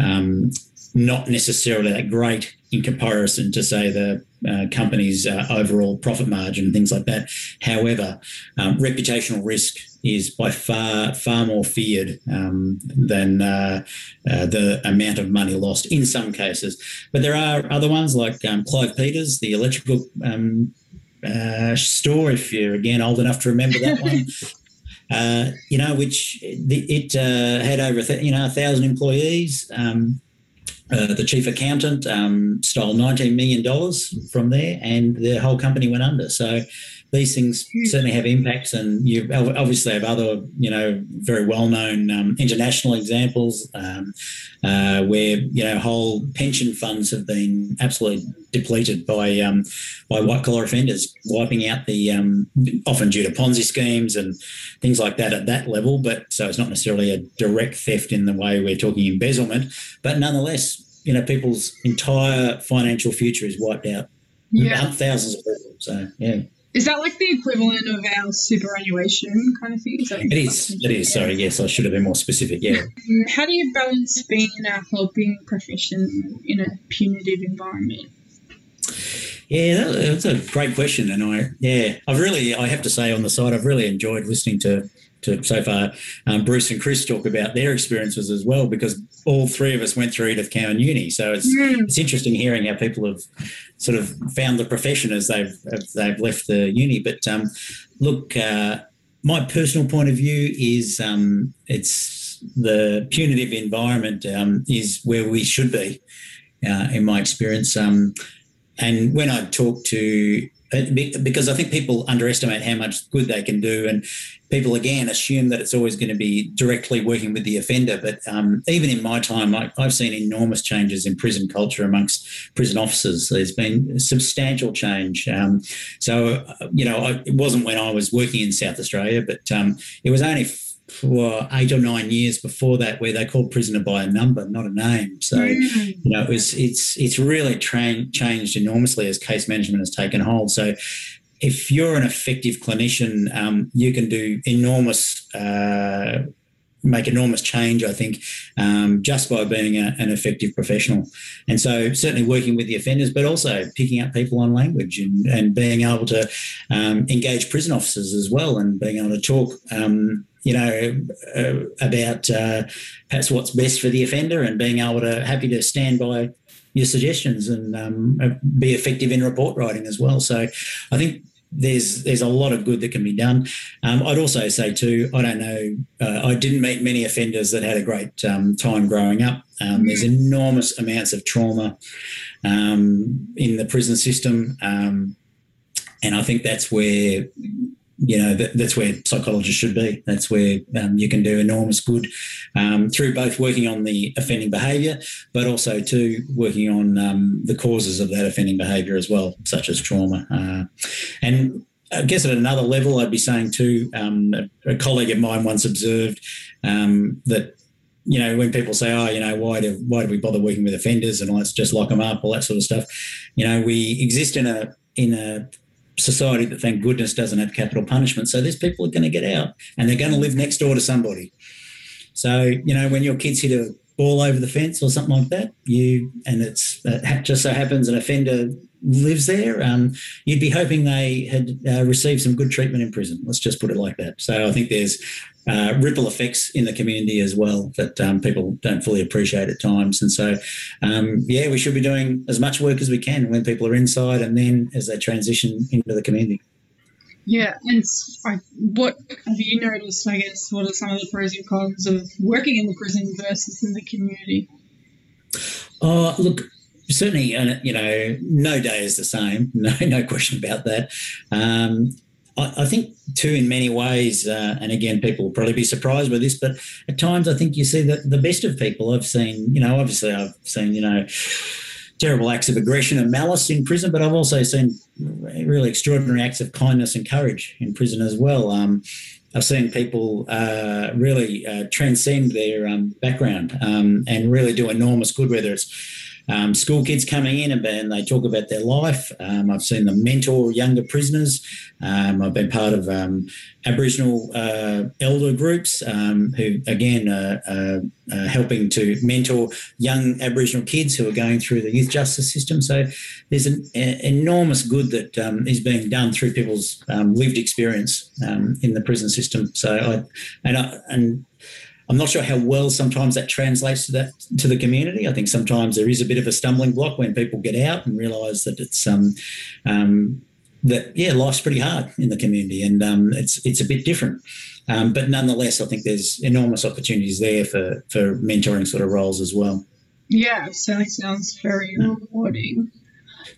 um, not necessarily that great in comparison to say the uh, company's uh, overall profit margin and things like that. However, um, reputational risk is by far far more feared um, than uh, uh, the amount of money lost in some cases. But there are other ones like um, Clive Peters, the electrical um, uh, store. If you're again old enough to remember that one. [laughs] Uh, you know, which it, uh, had over you know a thousand employees. Um, uh, the chief accountant um, stole $19 million from there and the whole company went under. So these things certainly have impacts and you obviously have other, you know, very well-known um, international examples um, uh, where, you know, whole pension funds have been absolutely depleted by um, by white-collar offenders, wiping out the, um, often due to Ponzi schemes and things like that at that level. But so it's not necessarily a direct theft in the way we're talking embezzlement, but nonetheless, you know, people's entire financial future is wiped out. Yeah. Thousands of people. So, yeah. Is that like the equivalent of our superannuation kind of thing? Is it is. It is. Sorry. Yes, I should have been more specific. Yeah. Um, how do you balance being in a helping profession in a punitive environment? Yeah, that's a great question, and I yeah, I've really I have to say on the side I've really enjoyed listening to to so far um, Bruce and Chris talk about their experiences as well because all three of us went through Edith Cowan Uni. So it's mm. it's interesting hearing how people have sort of found the profession as they've as they've left the uni. But um, look, uh, my personal point of view is um, it's the punitive environment um, is where we should be, uh, in my experience. Um, and when I talk to because I think people underestimate how much good they can do, and people again assume that it's always going to be directly working with the offender. But um, even in my time, I, have seen enormous changes in prison culture amongst prison officers. There's been substantial change. Um, so, uh, you know, I, it wasn't when I was working in South Australia, but um, it was only for eight or nine years before that where they called prisoner by a number, not a name. So mm. you know it was it's it's really tra- changed enormously as case management has taken hold. So if you're an effective clinician, um, you can do enormous. Uh, make enormous change, I think, um, just by being a, an effective professional. And so, certainly working with the offenders, but also picking up people on language and, and being able to um, engage prison officers as well and being able to talk um, you know, uh, about uh, perhaps what's best for the offender and being able to happy to stand by your suggestions and um, be effective in report writing as well. So I think there's there's a lot of good that can be done. Um, I'd also say too, I don't know, uh, I didn't meet many offenders that had a great um, time growing up. Um, there's enormous amounts of trauma um, in the prison system, um, and I think that's where you know that, that's where psychologists should be. That's where um, you can do enormous good um, through both working on the offending behaviour, but also too working on um, the causes of that offending behaviour as well, such as trauma. Uh, and I guess at another level, I'd be saying too. Um, a, a, colleague of mine once observed um, that you know, when people say, "Oh, you know, why do why do we bother working with offenders and let's just lock them up," all that sort of stuff, you know, we exist in a in a society that, thank goodness, doesn't have capital punishment. So these people are going to get out and they're going to live next door to somebody. So, you know, when your kids hit a ball over the fence or something like that, you, and it's it just so happens an offender lives there, um, you'd be hoping they had uh, received some good treatment in prison. Let's just put it like that. So I think there's uh, ripple effects in the community as well that um, people don't fully appreciate at times. And so, um, yeah, we should be doing as much work as we can when people are inside and then as they transition into the community. Yeah, and what have you noticed? I guess what are some of the pros and cons of working in the prison versus in the community? Oh, look, certainly, uh, you know, no day is the same. [laughs] No, no question about that. Um, I, I think too, in many ways, uh, and again, people will probably be surprised by this, but at times I think you see the, the best of people. I've seen, you know, obviously I've seen, you know, terrible acts of aggression and malice in prison, but I've also seen really extraordinary acts of kindness and courage in prison as well. Um, I've seen people uh, really uh, transcend their um, background um, and really do enormous good, whether it's um, school kids coming in and, and, they talk about their life. Um, I've seen them mentor younger prisoners. Um, I've been part of um, Aboriginal uh, elder groups um, who, again, are, helping to mentor young Aboriginal kids who are going through the youth justice system. So there's an enormous good that um, is being done through people's lived experience in the prison system. So I and I, and I'm not sure how well sometimes that translates to that to the community. I think sometimes there is a bit of a stumbling block when people get out and realise that it's um, um, that yeah, life's pretty hard in the community, and um, it's it's a bit different. Um, but nonetheless, I think there's enormous opportunities there for for mentoring sort of roles as well. Yeah, certainly sounds very rewarding.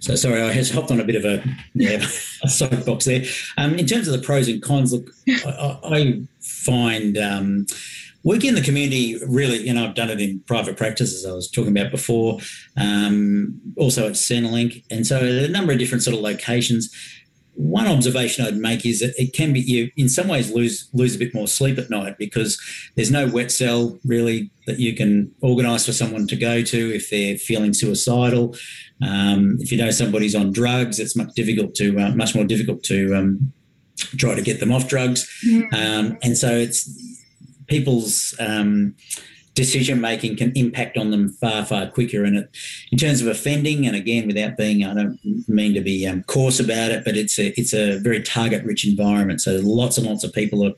So sorry, I has hopped on a bit of a, yeah, [laughs] a soapbox there. Um, in terms of the pros and cons, look, I, I find um, working in the community really you know i've done it in private practice as i was talking about before um, also at centrelink. And so a number of different sort of locations. One observation I'd make is that it can be you in some ways lose lose a bit more sleep at night because there's no wet cell really that you can organise for someone to go to if they're feeling suicidal. Um, if you know somebody's on drugs, it's much difficult to uh, much more difficult to um, try to get them off drugs, um, and so it's people's um, decision making can impact on them far far quicker. And it, in terms of offending, and again, without being, I don't mean to be um, coarse about it, but it's a it's a very target rich environment. So lots and lots of people are,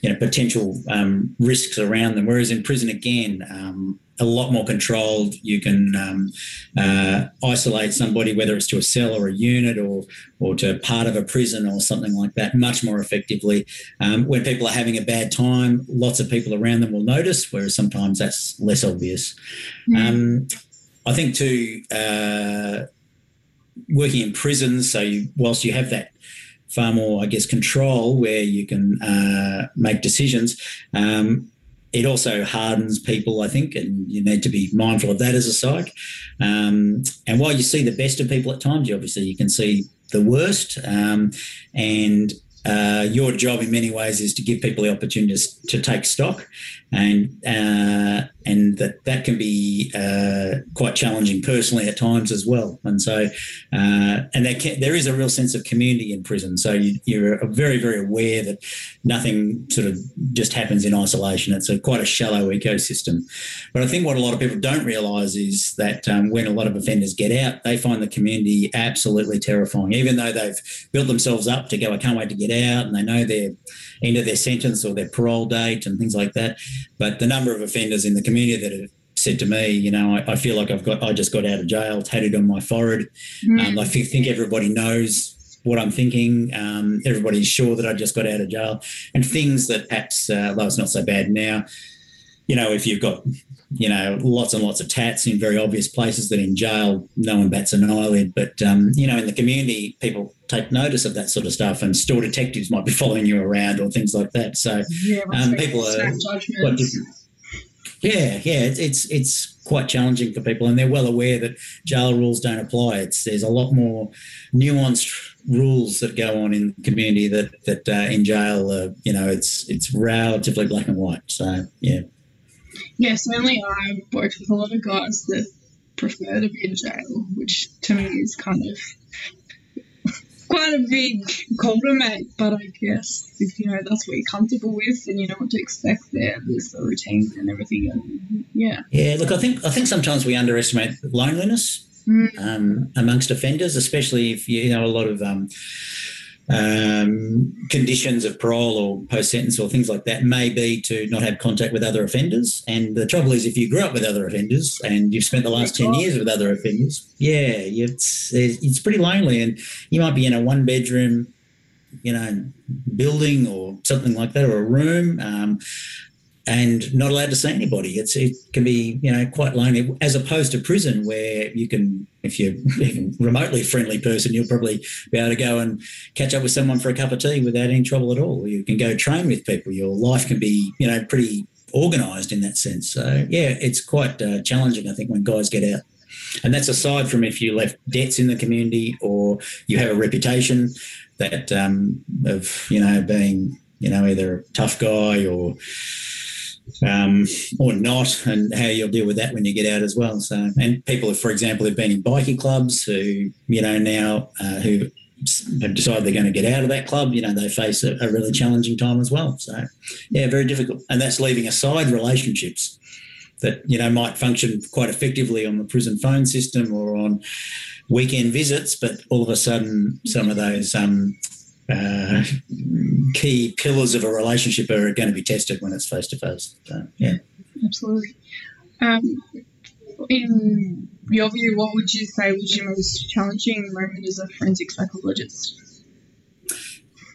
you know, potential um, risks around them. Whereas in prison, again. Um, a lot more controlled. You can um, uh, isolate somebody, whether it's to a cell or a unit or or to part of a prison or something like that, much more effectively. Um, when people are having a bad time, lots of people around them will notice, whereas sometimes that's less obvious. Mm. Um, I think too, uh, working in prisons, so you, whilst you have that far more, I guess, control where you can uh, make decisions. Um, it also hardens people, I think, and you need to be mindful of that as a psych. Um, and while you see the best of people at times, you obviously you can see the worst. Um, and uh, your job in many ways is to give people the opportunity to take stock and uh, and that that can be uh, quite challenging personally at times as well. And so uh, and there, can, there is a real sense of community in prison. So you, are very very aware that nothing sort of just happens in isolation. It's a quite a shallow ecosystem. But I think what a lot of people don't realise is that um, when a lot of offenders get out they find the community absolutely terrifying. Even though they've built themselves up to go I can't wait to get out and they know their end of their sentence or their parole date and things like that. But the number of offenders in the community that have said to me, you know, I, I feel like I've got, I just got out of jail, tattooed on my forehead. Mm. Um, I think everybody knows what I'm thinking. Um, everybody's sure that I just got out of jail, and things that perhaps, uh, though it's not so bad now, you know, if you've got, you know, lots and lots of tats in very obvious places that in jail no one bats an eyelid. But, um, you know, in the community, people take notice of that sort of stuff and store detectives might be [laughs] following you around or things like that. So Yeah, um, people are quite judgments. different. Yeah, yeah, it's, it's it's quite challenging for people, and they're well aware that jail rules don't apply. It's there's a lot more nuanced rules that go on in the community that that uh, in jail, uh, you know, it's it's relatively black and white. So yeah, Yeah, certainly I've worked with a lot of guys that prefer to be in jail, which to me is kind of quite a big make. But I guess if you know that's what you're comfortable with and you know what to expect there, there's the routine and everything. And yeah, yeah. Look, I think I think sometimes we underestimate loneliness Mm. um, amongst offenders, especially if you know a lot of um, um, conditions of parole or post sentence or things like that may be to not have contact with other offenders. And the trouble is, if you grew up with other offenders and you've spent the last 10 years with other offenders, yeah, it's, it's pretty lonely. And you might be in a one bedroom, you know, building or something like that, or a room. Um, and not allowed to see anybody. It's it can be you know quite lonely as opposed to prison where you can if you're [laughs] even remotely friendly person you'll probably be able to go and catch up with someone for a cup of tea without any trouble at all. You can go train with people. Your life can be you know pretty organised in that sense. So yeah, it's quite uh, challenging I think when guys get out. And that's aside from if you left debts in the community or you have a reputation that um, of you know being you know either a tough guy or um, or not, and how you'll deal with that when you get out as well. So, and people, for example, have been in bikie clubs who, you know, now uh, who have decided they're going to get out of that club. You know, they face a, a, really challenging time as well. So, yeah, very difficult, and that's leaving aside relationships that you know might function quite effectively on the prison phone system or on weekend visits, but all of a sudden, some of those um, uh, key pillars of a relationship are going to be tested when it's face to face. Yeah, absolutely. Um, in your view, what would you say was your most challenging moment as a forensic psychologist?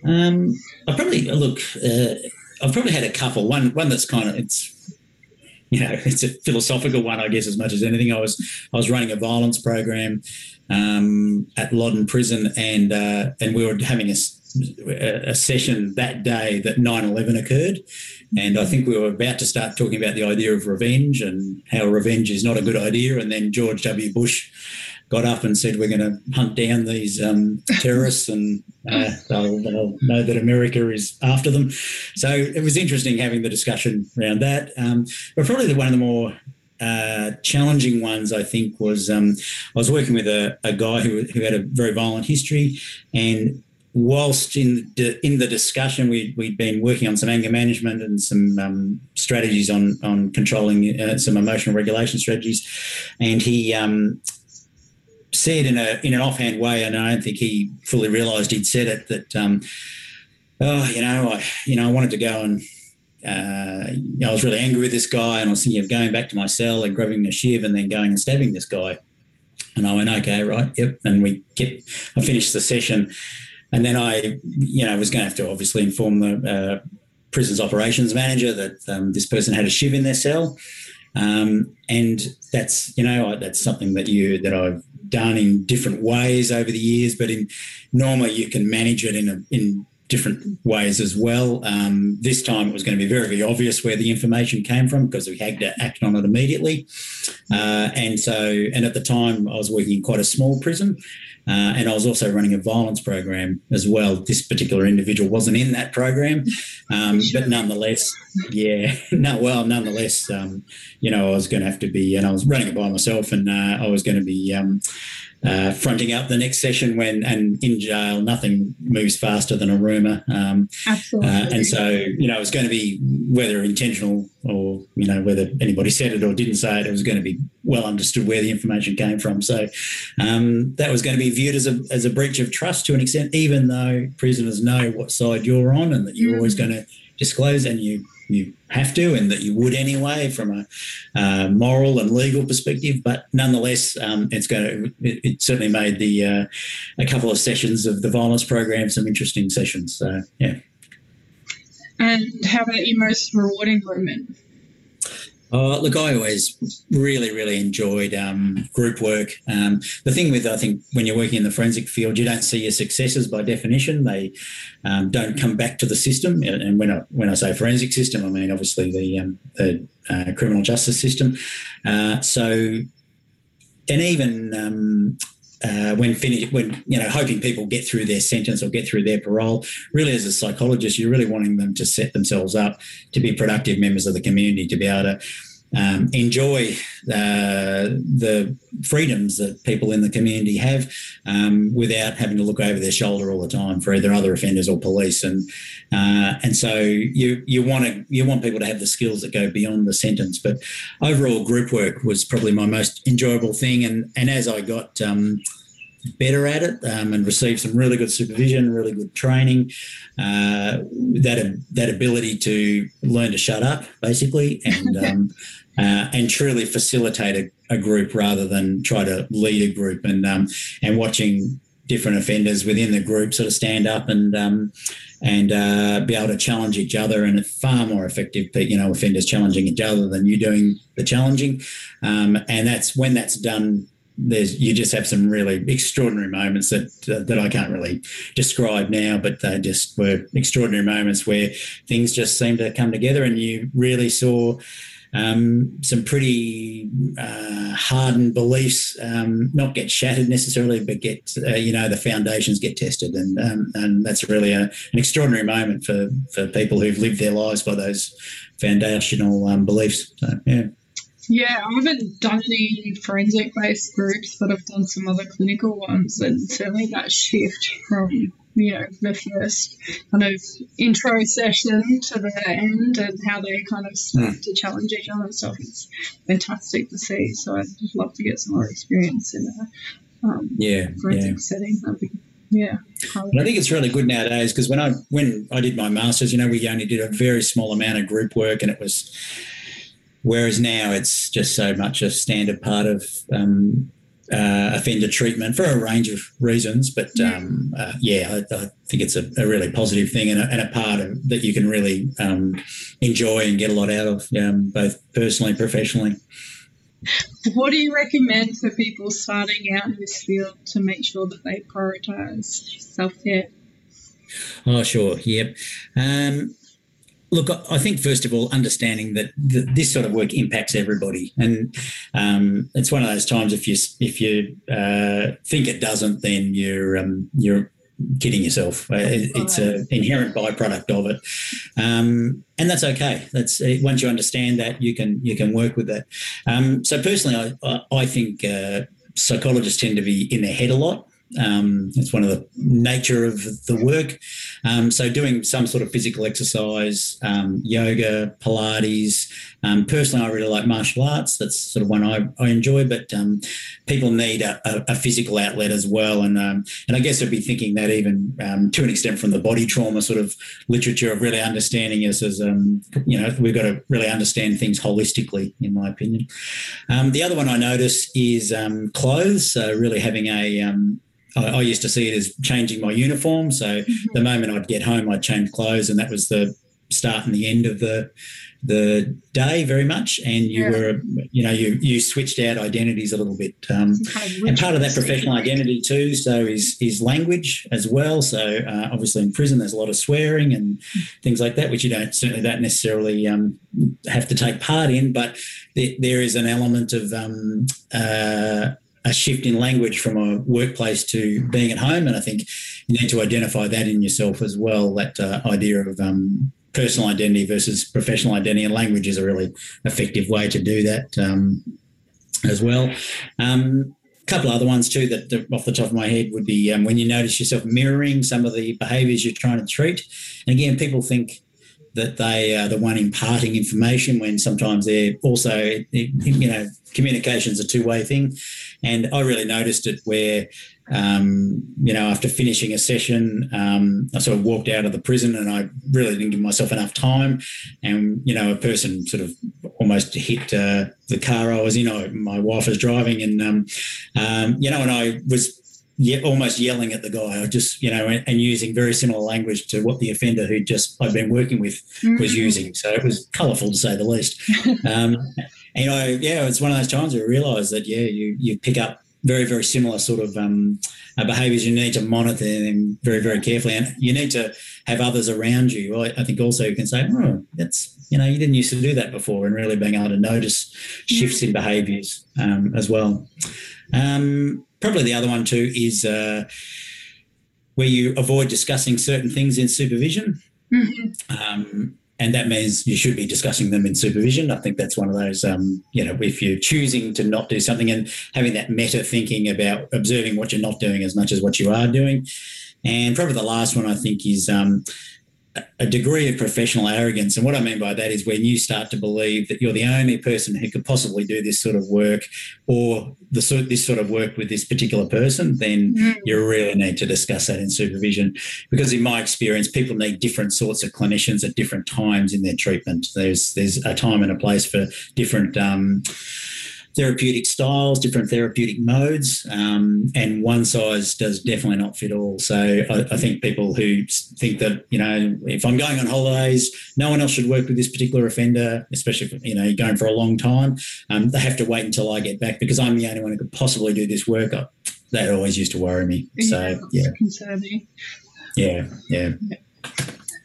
Um, I probably look. Uh, I've probably had a couple. One, one that's kind of it's. You know, it's a philosophical one, I guess, as much as anything. I was I was running a violence program um, at Loddon Prison, and uh, and we were having a a session that day that 9-11 occurred. And i think we were about to start talking about the idea of revenge and how revenge is not a good idea. And then george w. Bush got up and said we're going to hunt down these um, terrorists and uh, they'll, they'll, know that america is after them. So it was interesting having the discussion around that. Um, but probably the one of the more uh, challenging ones, I think, was um, I was working with a, a guy who, who had a very violent history, and whilst in the, in the discussion, we, we'd been working on some anger management and some um, strategies on, on controlling uh, some emotional regulation strategies. And he um, said in, a, in an offhand way, and I don't think he fully realised he'd said it, that, um, oh, you know, I, you know, I wanted to go and uh, I was really angry with this guy, and I was thinking of going back to my cell and grabbing a shiv and then going and stabbing this guy. And I went, okay, right, yep. And we kept, I finished the session, and then I, you know, was going to have to obviously inform the uh, prison's operations manager that um, this person had a shiv in their cell. Um, and that's, you know, that's something that you, that I've done in different ways over the years, but in normally you can manage it in a, in different ways as well. Um, this time it was going to be very, very obvious where the information came from because we had to act on it immediately. Uh, and so, and at the time I was working in quite a small prison. Uh, and I was also running a violence program as well. This particular individual wasn't in that program, um, but nonetheless, yeah, [laughs] no, well, nonetheless, um, you know, I was going to have to be, and I was running it by myself, and uh, I was going to be um, uh, fronting up the next session when, and in jail, nothing moves faster than a rumor. Um, Absolutely. Uh, and so, you know, it was going to be whether intentional or, you know, whether anybody said it or didn't say it, it was going to be well understood where the information came from. So um, that was going to be viewed as a, as a breach of trust to an extent, even though prisoners know what side you're on and that you're always going to disclose and you you have to and that you would anyway from a uh, moral and legal perspective. But nonetheless, um, it's going to it, it, certainly made the uh, a couple of sessions of the violence program some interesting sessions. So yeah. And how about your most rewarding moment? Uh, look, I always really, really enjoyed um, group work. Um, the thing with, I think, when you're working in the forensic field, you don't see your successes by definition. They um, don't come back to the system. And when I, when I say forensic system, I mean obviously the, um, the uh, criminal justice system. Uh, so, and even um, uh, when when you know, hoping people get through their sentence or get through their parole. Really, as a psychologist, you're really wanting them to set themselves up to be productive members of the community, to be able to um, enjoy uh, the freedoms that people in the community have um, without having to look over their shoulder all the time for either other offenders or police. And uh, and so you you want to you want people to have the skills that go beyond the sentence. But overall, group work was probably my most enjoyable thing. And and as I got um, better at it um, and receive some really good supervision, really good training. Uh, that that ability to learn to shut up, basically, and [laughs] um, uh, and truly facilitate a, a, group rather than try to lead a group, and um, and watching different offenders within the group sort of stand up and um, and uh, be able to challenge each other and far more effective you know offenders challenging each other than you doing the challenging um, and that's when that's done there's you just have some really extraordinary moments that uh, that I can't really describe now, but they just were extraordinary moments where things just seemed to come together, and you really saw. Um, some pretty uh, hardened beliefs um, not get shattered necessarily, but get uh, you know the foundations get tested, and um, and that's really a, an extraordinary moment for for people who've lived their lives by those foundational um, beliefs. So, yeah. Yeah, I haven't done any forensic based groups, but I've done some other clinical ones, and certainly that shift from you know the first kind of intro session to the end, and how they kind of start mm. to challenge each other and stuff. It's fantastic to see. So I'd love to get some more experience in a um, yeah forensic yeah. setting. Be yeah. And I think it's really good nowadays because when I when I did my masters, you know, we only did a very small amount of group work, and it was Whereas now it's just so much a standard part of um, uh, offender treatment for a range of reasons. But um, uh, yeah, I, I, think it's a, a really positive thing and a, and a part of, that you can really um, enjoy and get a lot out of, um, both personally and professionally. What do you recommend for people starting out in this field to make sure that they prioritise self care? Oh, sure. Yep. Um, Look, I think first of all, understanding that this sort of work impacts everybody, and um, it's one of those times if you if you uh, think it doesn't, then you're um, you're kidding yourself. Uh, it's an inherent byproduct of it, um, and that's okay. That's uh, once you understand that, you can you can work with that. Um, so personally, I I think uh, psychologists tend to be in their head a lot. Um, it's one of the nature of the work. Um, so doing some sort of physical exercise, um, yoga, Pilates. Um, personally, I really like martial arts. That's sort of one I, I enjoy. But um, people need a, a, a, physical outlet as well. And um, and I guess I'd be thinking that even to an extent from the body trauma sort of literature of really understanding us as you know we've got to really understand things holistically, in my opinion. the other one I notice is clothes. So really having a I, I, used to see it as changing my uniform. So mm-hmm. the moment I'd get home, I'd change clothes, and that was the start and the end of the the day very much and you yeah. were you know you you switched out identities a little bit um, and part of that professional identity too so is is language as well so uh, obviously in prison there's a lot of swearing and mm. things like that which you don't certainly don't necessarily um, have to take part in but there, there is an element of um, uh, a shift in language from a workplace to being at home. And I think you need to identify that in yourself as well that uh, idea of um, personal identity versus professional identity. And language is a really effective way to do that um, as well. Um, a couple other ones too that off the top of my head would be um, when you notice yourself mirroring some of the behaviors you're trying to treat. And again, people think that they are the one imparting information when sometimes they're also, you know, communication's a two way thing. And I really noticed it where, um, you know, after finishing a session, um, I sort of walked out of the prison and I really didn't give myself enough time. And, you know, a person sort of almost hit uh, the car I was in. I, my wife was driving and, um, um you know, and I was yeah, almost yelling at the guy. I just, you know, and, and, using very similar language to what the offender who just I'd been working with mm-hmm. was using. So it was colourful to say the least. [laughs] um, and I, yeah, it's one of those times where I realised that yeah, you you pick up very very similar sort of um, uh, behaviours. You need to monitor them very very carefully, and you need to have others around you. I, I think also you can say, oh, that's you know, you didn't used to do that before, and really being able to notice shifts in behaviours um, as well. Um, probably the other one too is uh, where you avoid discussing certain things in supervision. Mm-hmm. Um, and that means you should be discussing them in supervision. I think that's one of those, um, you know, if you're choosing to not do something and having that meta thinking about observing what you're not doing as much as what you are doing. And probably the last one I think is um, a degree of professional arrogance. And what I mean by that is when you start to believe that you're the only person who could possibly do this sort of work or the sort this sort of work with this particular person, then mm. you really need to discuss that in supervision. Because in my experience, people need different sorts of clinicians at different times in their treatment. There's there's a time and a place for different um, therapeutic styles, different therapeutic modes, um, and one size does definitely not fit all. So I, I, think people who think that you know if I'm going on holidays, no one else should work with this particular offender, especially if you know you're going for a long time, um, they have to wait until I get back because I'm the only one who could possibly do this work. that always used to worry me. So yeah. Yeah, yeah. yeah.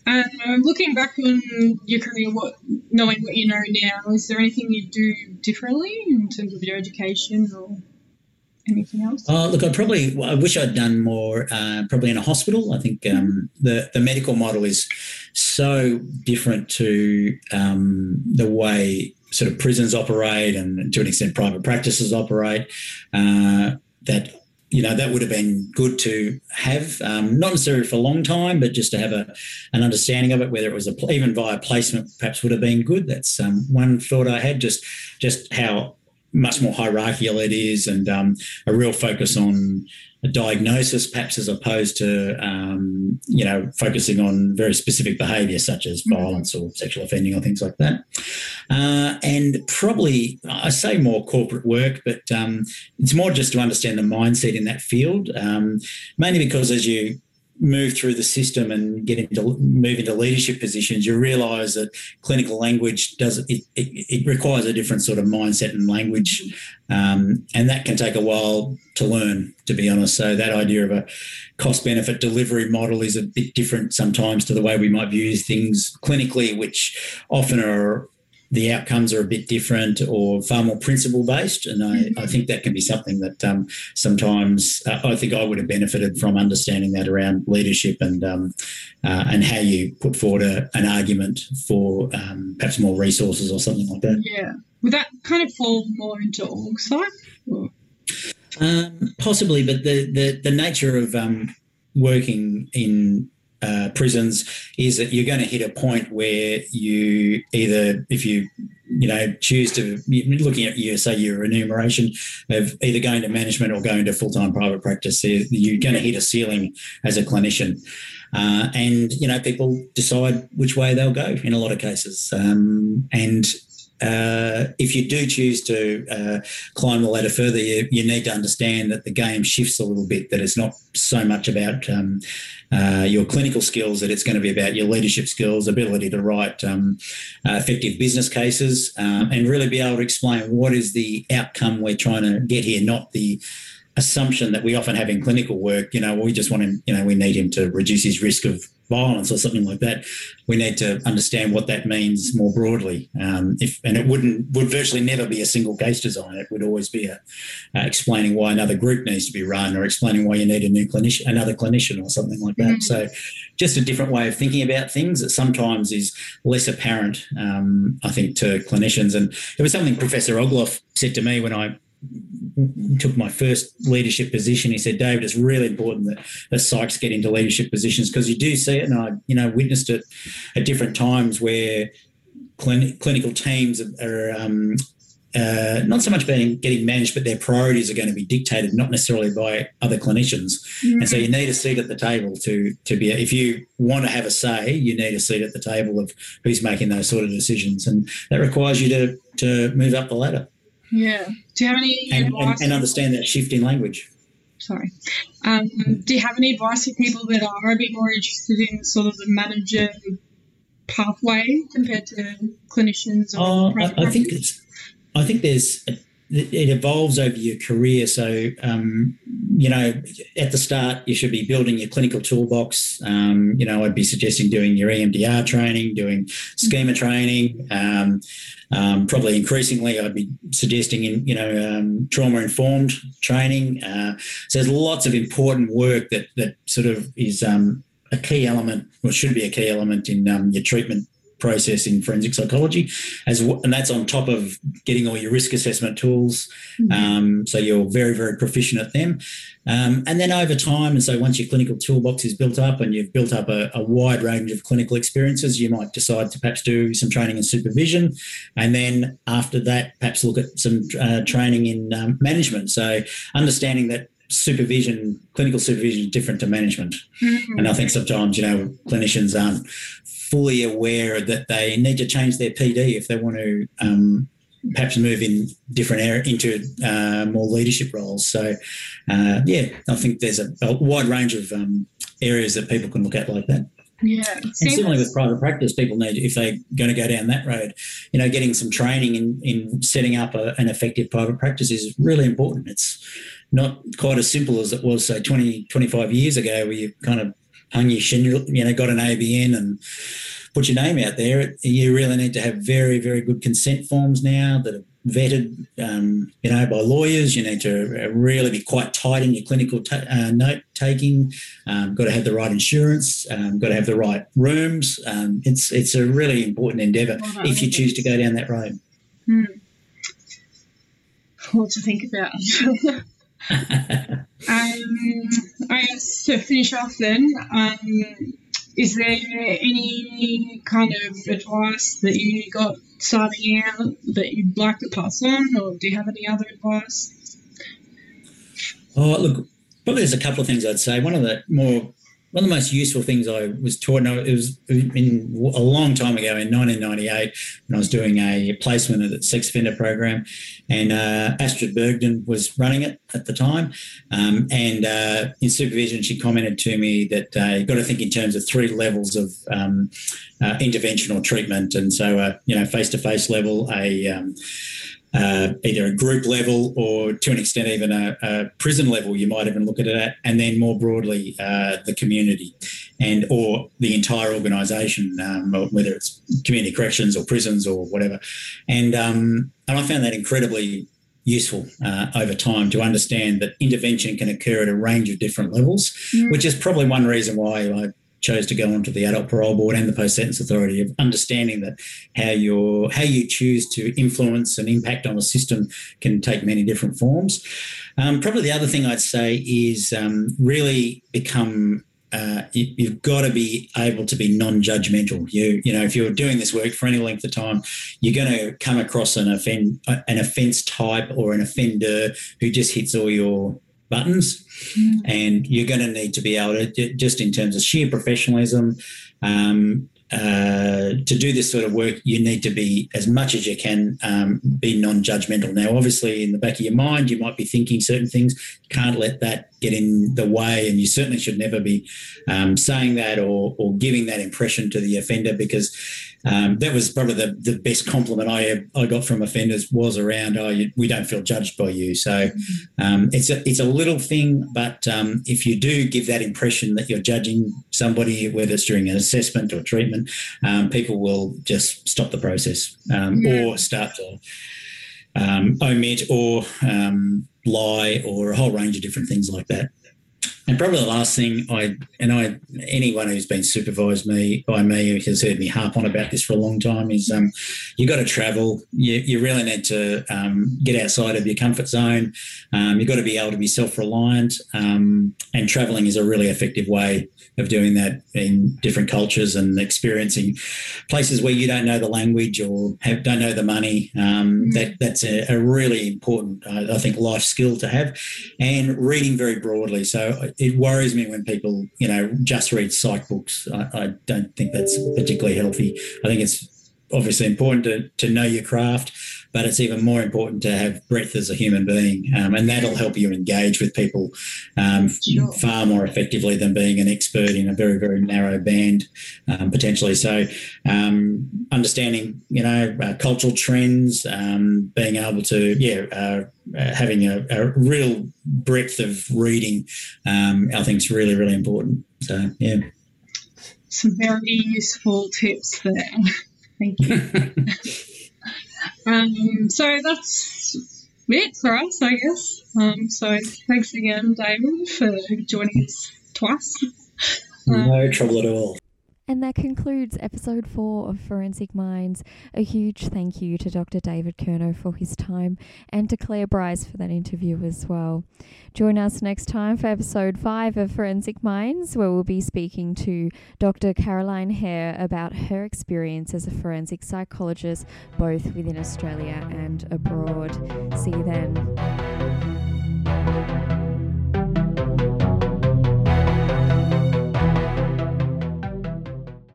Um, looking back on your career, what knowing what you know now, is there anything you'd do differently in terms of your education or anything else? Uh, look, I probably I wish I'd done more. Uh, probably in a hospital. I think um, the the medical model is so different to um, the way sort of prisons operate and to an extent private practices operate. Uh, that you know that would have been good to have, um, not necessarily for a long time, but just to have a an understanding of it. Whether it was a, even via placement, perhaps would have been good. That's um, one thought I had. Just just how much more hierarchical it is, and um, a real focus on a diagnosis, perhaps as opposed to um, you know focusing on very specific behaviour such as mm-hmm. violence or sexual offending or things like that. Uh, and probably I say more corporate work, but um, it's more just to understand the mindset in that field, um, mainly because as you move through the system and get into move into leadership positions, you realise that clinical language does it, it, it, requires a different sort of mindset and language, um, and that can take a while to learn. To be honest, so that idea of a cost benefit delivery model is a bit different sometimes to the way we might view things clinically, which often are the outcomes are a bit different or far more principle based. And I, mm-hmm. I think that can be something that um, sometimes uh, I think I would have benefited from understanding that around leadership and um, uh, and how you put forward a, an argument for um, perhaps more resources or something like that. Yeah. Would that kind of fall more into org psych? Um, possibly, but the, the, the nature of um, working in uh, prisons is that you're going to hit a point where you either, if you you know choose to looking at your say your remuneration of either going to management or going to full time private practice, you're going to hit a ceiling as a clinician. Uh, and you know people decide which way they'll go in a lot of cases, um, and uh, if you do choose to uh, climb the ladder further, you, you, need to understand that the game shifts a little bit, that it's not so much about um, uh, your clinical skills, that it's going to be about your leadership skills, ability to write um, uh, effective business cases, um, and really be able to explain what is the outcome we're trying to get here, not the assumption that we often have in clinical work. You know, we just want him, you know, we need him to reduce his risk of violence or something like that, we need to understand what that means more broadly. Um, if and it wouldn't would virtually never be a single case design. It would always be a, uh, explaining why another group needs to be run, or explaining why you need a new clinician, another clinician, or something like that. Mm-hmm. So, just a different way of thinking about things that sometimes is less apparent, um, I think, to clinicians. And it was something Professor Ogloff said to me when I took my first leadership position, he said, David, it's really important that the psychs get into leadership positions because you do see it, and I, you know, witnessed it at different times where clin- clinical teams are, are um, uh, not so much being getting managed, but their priorities are going to be dictated not necessarily by other clinicians. Mm-hmm. And so you need a seat at the table to to be. If you want to have a say, you need a seat at the table of who's making those sort of decisions, and that requires you to to move up the ladder. Yeah. Do you have any and, and, and understand that shift in language? Sorry. Um, do you have any advice for people that are a bit more interested in sort of the manager pathway compared to clinicians? Or uh, I, I think it's I think there's it evolves over your career. So, um, you know, at the start, you should be building your clinical toolbox. Um, you know, I'd be suggesting doing your EMDR training, doing schema training. Um, um, probably increasingly, I'd be suggesting in you know um, trauma informed training. Uh, so there's lots of important work that that sort of is um, a key element, or should be a key element in your treatment process in forensic psychology, as and that's on top of getting all your risk assessment tools. Mm-hmm. Um, so you're very very proficient at them, um, and then over time, and so once your clinical toolbox is built up and you've built up a, a, wide range of clinical experiences, you might decide to perhaps do some training and supervision, and then after that, perhaps look at some uh, training in um, management. So understanding that supervision, clinical supervision is different to management. Mm-hmm. And I think sometimes, you know, clinicians aren't fully aware that they need to change their PD if they want to um, perhaps move in different area into uh, more leadership roles. So, uh, yeah, I think there's a, a wide range of um, areas that people can look at like that. Yeah. And similarly with private practice, people need, if they're going to go down that road, you know, getting some training in, in setting up a, an effective private practice is really important. It's not quite as simple as it was, say, 20, 25 years ago, where you kind of hung your shin, you know, got an ABN and put your name out there. You really need to have very, very good consent forms now that are vetted, um, you know, by lawyers. You need to really be quite tight in your clinical ta- uh, note taking. Um, got to have the right insurance. Um, got to have the right rooms. Um, it's it's a really important endeavour well, if you choose to go down that road. Hmm. What to think about. [laughs] [laughs] um, I guess to finish off then, um, is there any kind of advice that you got starting out that you'd like to pass on, or do you have any other advice? Oh, look, probably there's a couple of things I'd say. One of the more one of the most useful things I was taught, no, it was in a long time ago in 1998 when I was doing a placement at the sex offender program, and uh, Astrid Birgden was running it at the time. Um, and uh, in supervision, she commented to me that uh, you've got to think in terms of three levels of um, uh, intervention or treatment. And so, uh, you know, face to face level, a um, uh, either a group level or to an extent even a, a, prison level you might even look at it at and then more broadly uh, the community and or the entire organisation um, whether it's community corrections or prisons or whatever and um, and I found that incredibly useful uh, over time to understand that intervention can occur at a range of different levels, mm. which is probably one reason why I chose to go onto the adult parole board and the post sentence authority of understanding that how you how you choose to influence and impact on a system can take many different forms. Um, probably the other thing I'd say is um, really become uh, you, have got to be able to be non-judgmental. You, you know, if you're doing this work for any length of time, you're going to come across an offend, an offence type or an offender who just hits all your buttons. Mm. And you're going to need to be able to, just in terms of sheer professionalism, um, uh, to do this sort of work, you need to be as much as you can um, be non-judgmental. Now, obviously, in the back of your mind, you might be thinking certain things. You can't let that get in the way, and you certainly should never be um, saying that or, or giving that impression to the offender because um, that was probably the, the best compliment I I got from offenders was around oh you, we don't feel judged by you so um, it's a it's a little thing but um, if you do give that impression that you're judging somebody whether it's during an assessment or treatment um, people will just stop the process um, yeah. or start to um, omit or lie or a whole range of different things like that. And probably the last thing I and I anyone who's been supervised me by me has heard me harp on about this for a long time is um, you got to travel. You, you really need to um, get outside of your comfort zone. Um, you've got to be able to be self reliant, um, and traveling is a really effective way of doing that in different cultures and experiencing places where you don't know the language or have, don't know the money. Um, mm. That that's a, a really important, uh, I think, life skill to have, and reading very broadly. So it worries me when people, you know, just read psych books. I, I don't think that's particularly healthy. I think it's obviously important to, to know your craft, but it's even more important to have breadth as a human being. Um, and that'll help you engage with people um, sure. far more effectively than being an expert in a very, very narrow band, um, potentially. So, um, understanding, you know, uh, cultural trends, um, being able to, yeah, uh, uh, having a, a, real breadth of reading, um, I think is really, really important. So, yeah. Some very useful tips there. [laughs] Thank you. [laughs] um, so that's it for us, I guess. Um, so thanks again, David, for joining us twice. No trouble at all. And that concludes episode four of Forensic Minds. A huge thank you to Dr. David Curnow for his time and to Claire Bryce for that interview as well. Join us next time for episode five of Forensic Minds, where we'll be speaking to Dr. Caroline Hare about her experience as a forensic psychologist, both within Australia and abroad. See you then.